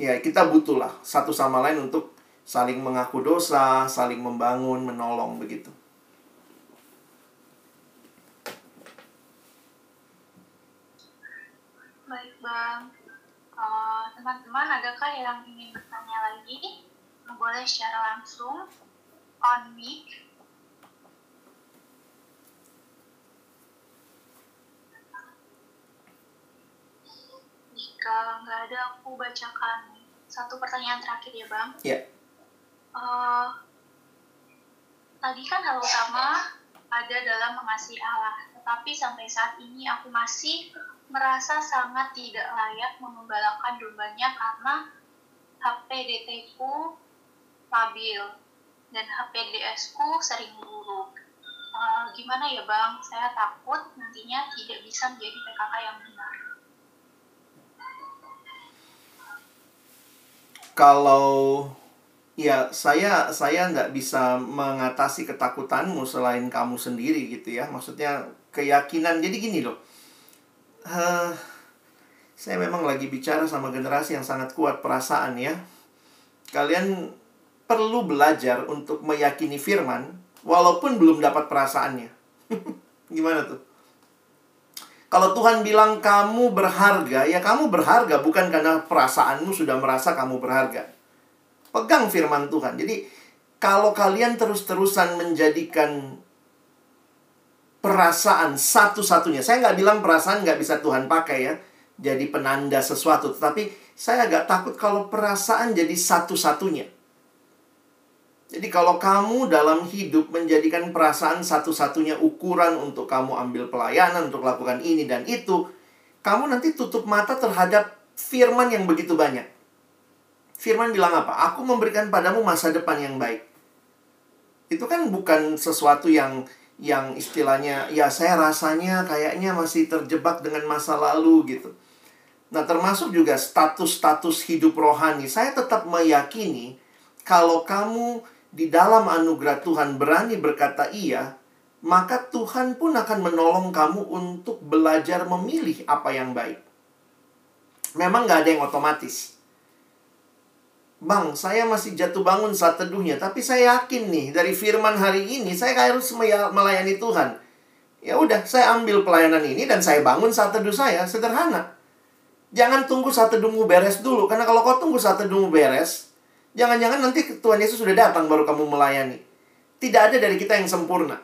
ya kita butuhlah satu sama lain untuk saling mengaku dosa, saling membangun, menolong begitu. Baik bang, Eh, teman-teman adakah yang ingin bertanya lagi? Boleh secara langsung on mic. Jika nggak ada, aku bacakan satu pertanyaan terakhir ya bang. Ya. Eh, tadi kan hal utama ada dalam mengasihi Allah, tetapi sampai saat ini aku masih merasa sangat tidak layak mengembalakan dombanya karena HPDT ku labil dan HPDS ku sering buruk. Eh, gimana ya bang? Saya takut nantinya tidak bisa menjadi PKK yang benar. Kalau ya saya saya nggak bisa mengatasi ketakutanmu selain kamu sendiri gitu ya. Maksudnya keyakinan. Jadi gini loh. Eh, saya memang lagi bicara sama generasi yang sangat kuat perasaan ya. Kalian perlu belajar untuk meyakini firman walaupun belum dapat perasaannya. Gimana tuh? Kalau Tuhan bilang kamu berharga, ya kamu berharga bukan karena perasaanmu sudah merasa kamu berharga. Pegang firman Tuhan. Jadi kalau kalian terus-terusan menjadikan perasaan satu-satunya, saya nggak bilang perasaan nggak bisa Tuhan pakai ya, jadi penanda sesuatu. Tetapi saya agak takut kalau perasaan jadi satu-satunya. Jadi kalau kamu dalam hidup menjadikan perasaan satu-satunya ukuran untuk kamu ambil pelayanan, untuk lakukan ini dan itu, kamu nanti tutup mata terhadap firman yang begitu banyak. Firman bilang apa? Aku memberikan padamu masa depan yang baik. Itu kan bukan sesuatu yang yang istilahnya ya saya rasanya kayaknya masih terjebak dengan masa lalu gitu. Nah, termasuk juga status-status hidup rohani. Saya tetap meyakini kalau kamu di dalam anugerah Tuhan berani berkata iya, maka Tuhan pun akan menolong kamu untuk belajar memilih apa yang baik. Memang nggak ada yang otomatis. Bang, saya masih jatuh bangun saat teduhnya, tapi saya yakin nih dari firman hari ini saya harus melayani Tuhan. Ya udah, saya ambil pelayanan ini dan saya bangun saat teduh saya, sederhana. Jangan tunggu saat teduhmu beres dulu, karena kalau kau tunggu saat teduhmu beres, Jangan-jangan nanti Tuhan Yesus sudah datang baru kamu melayani. Tidak ada dari kita yang sempurna.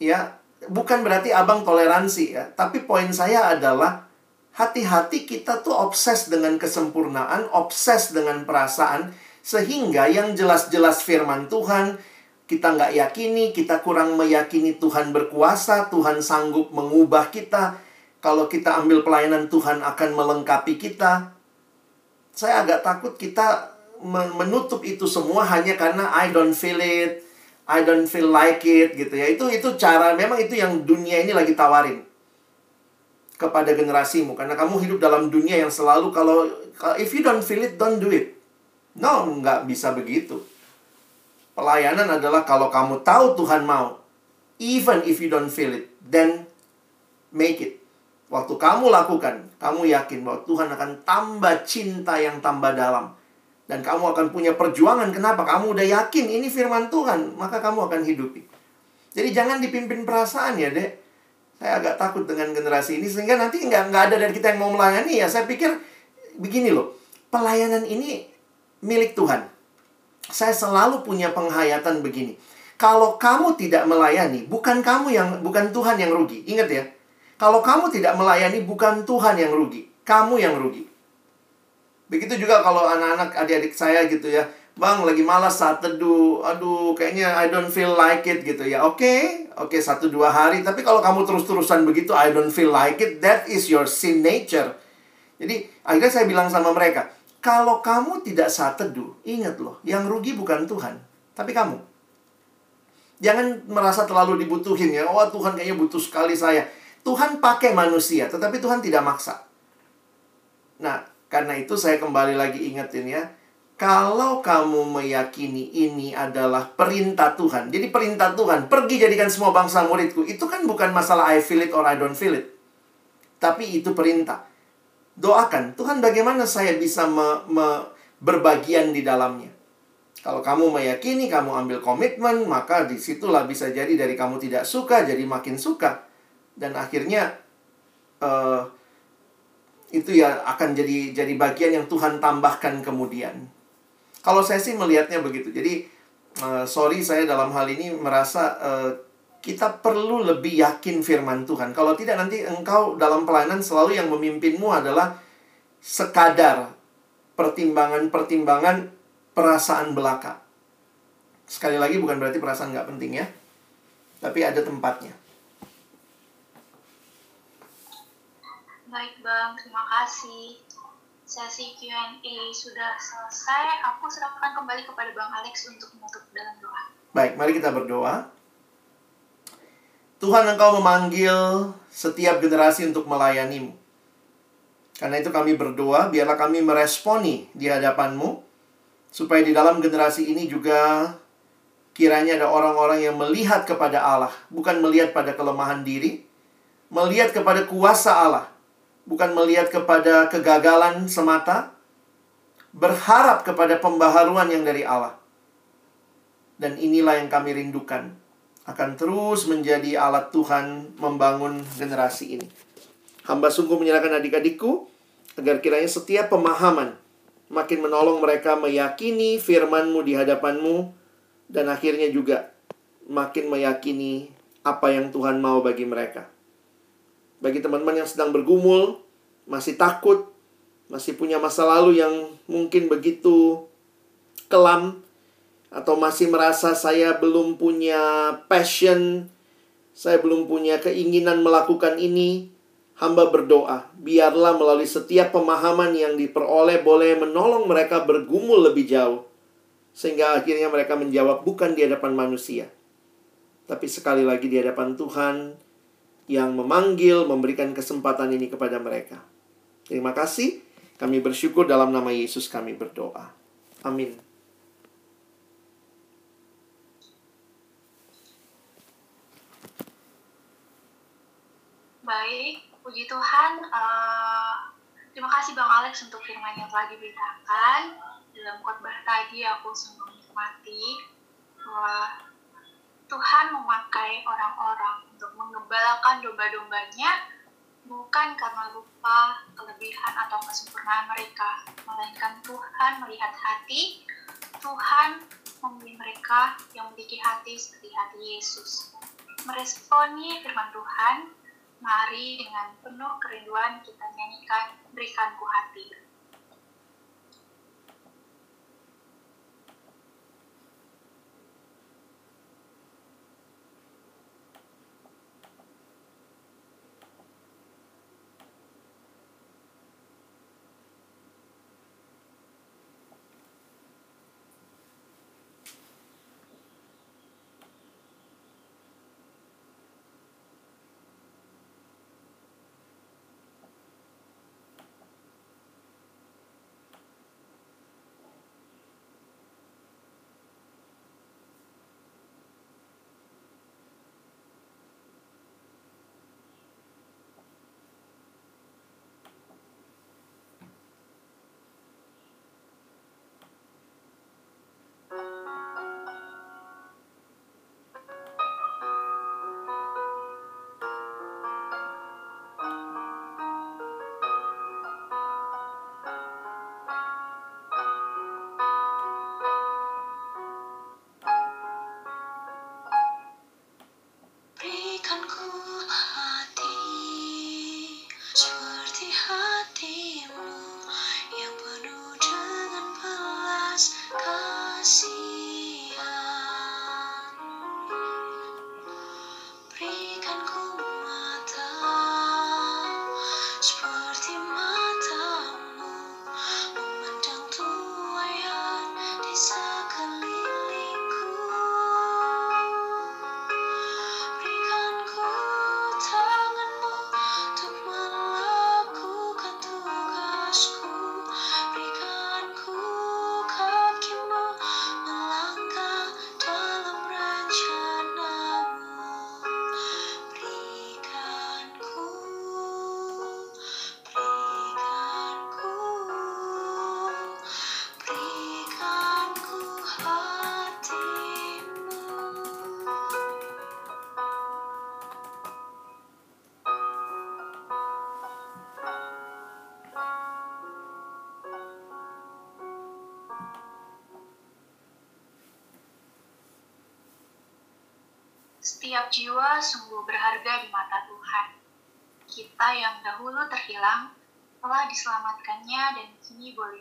Ya, bukan berarti abang toleransi ya, tapi poin saya adalah hati-hati kita tuh obses dengan kesempurnaan, obses dengan perasaan, sehingga yang jelas-jelas firman Tuhan kita nggak yakini, kita kurang meyakini Tuhan berkuasa, Tuhan sanggup mengubah kita. Kalau kita ambil pelayanan Tuhan akan melengkapi kita. Saya agak takut kita menutup itu semua hanya karena I don't feel it, I don't feel like it gitu ya. Itu itu cara memang itu yang dunia ini lagi tawarin kepada generasimu karena kamu hidup dalam dunia yang selalu kalau if you don't feel it don't do it. No, nggak bisa begitu. Pelayanan adalah kalau kamu tahu Tuhan mau, even if you don't feel it, then make it. Waktu kamu lakukan, kamu yakin bahwa Tuhan akan tambah cinta yang tambah dalam dan kamu akan punya perjuangan. Kenapa? Kamu udah yakin ini firman Tuhan. Maka kamu akan hidupi. Jadi jangan dipimpin perasaan ya, dek. Saya agak takut dengan generasi ini. Sehingga nanti nggak, ada dari kita yang mau melayani ya. Saya pikir begini loh. Pelayanan ini milik Tuhan. Saya selalu punya penghayatan begini. Kalau kamu tidak melayani, bukan kamu yang bukan Tuhan yang rugi. Ingat ya. Kalau kamu tidak melayani, bukan Tuhan yang rugi. Kamu yang rugi. Begitu juga kalau anak-anak adik-adik saya gitu ya. Bang, lagi malas saat teduh. Aduh, kayaknya I don't feel like it gitu ya. Oke, okay, oke okay, satu dua hari. Tapi kalau kamu terus-terusan begitu, I don't feel like it, that is your sin nature. Jadi akhirnya saya bilang sama mereka, kalau kamu tidak saat teduh, ingat loh, yang rugi bukan Tuhan, tapi kamu. Jangan merasa terlalu dibutuhin ya. Oh Tuhan kayaknya butuh sekali saya. Tuhan pakai manusia, tetapi Tuhan tidak maksa. Nah, karena itu saya kembali lagi ingetin ya. Kalau kamu meyakini ini adalah perintah Tuhan. Jadi perintah Tuhan, pergi jadikan semua bangsa muridku. Itu kan bukan masalah I feel it or I don't feel it. Tapi itu perintah. doakan, Tuhan bagaimana saya bisa me, me, berbagian di dalamnya. Kalau kamu meyakini, kamu ambil komitmen, maka di situlah bisa jadi dari kamu tidak suka, jadi makin suka. Dan akhirnya, uh, itu ya akan jadi jadi bagian yang Tuhan tambahkan kemudian. Kalau saya sih melihatnya begitu. Jadi, uh, sorry saya dalam hal ini merasa uh, kita perlu lebih yakin firman Tuhan. Kalau tidak nanti engkau dalam pelayanan selalu yang memimpinmu adalah sekadar pertimbangan-pertimbangan perasaan belaka. Sekali lagi bukan berarti perasaan nggak penting ya. Tapi ada tempatnya. Baik Bang, terima kasih. Sesi Q&A sudah selesai. Aku serahkan kembali kepada Bang Alex untuk menutup dalam doa. Baik, mari kita berdoa. Tuhan Engkau memanggil setiap generasi untuk melayanimu. Karena itu kami berdoa, biarlah kami meresponi di hadapanmu, supaya di dalam generasi ini juga kiranya ada orang-orang yang melihat kepada Allah, bukan melihat pada kelemahan diri, melihat kepada kuasa Allah, bukan melihat kepada kegagalan semata, berharap kepada pembaharuan yang dari Allah. Dan inilah yang kami rindukan, akan terus menjadi alat Tuhan membangun generasi ini. Hamba sungguh menyerahkan adik-adikku agar kiranya setiap pemahaman makin menolong mereka meyakini firman-Mu di hadapan-Mu dan akhirnya juga makin meyakini apa yang Tuhan mau bagi mereka. Bagi teman-teman yang sedang bergumul, masih takut, masih punya masa lalu yang mungkin begitu kelam atau masih merasa saya belum punya passion, saya belum punya keinginan melakukan ini, hamba berdoa, biarlah melalui setiap pemahaman yang diperoleh boleh menolong mereka bergumul lebih jauh. Sehingga akhirnya mereka menjawab bukan di hadapan manusia. Tapi sekali lagi di hadapan Tuhan yang memanggil, memberikan kesempatan ini kepada mereka. Terima kasih. Kami bersyukur dalam nama Yesus kami berdoa. Amin. Baik, puji Tuhan. Uh, terima kasih Bang Alex untuk firman yang telah diberitakan. Dalam khotbah tadi aku sungguh menikmati bahwa Tuhan memakai orang-orang untuk mengembalakan domba-dombanya bukan karena lupa kelebihan atau kesempurnaan mereka, melainkan Tuhan melihat hati, Tuhan memilih mereka yang memiliki hati seperti hati Yesus. Meresponi firman Tuhan Mari dengan penuh kerinduan kita nyanyikan Berikanku Hati. Jiwa sungguh berharga di mata Tuhan. Kita yang dahulu terhilang telah diselamatkannya dan kini boleh.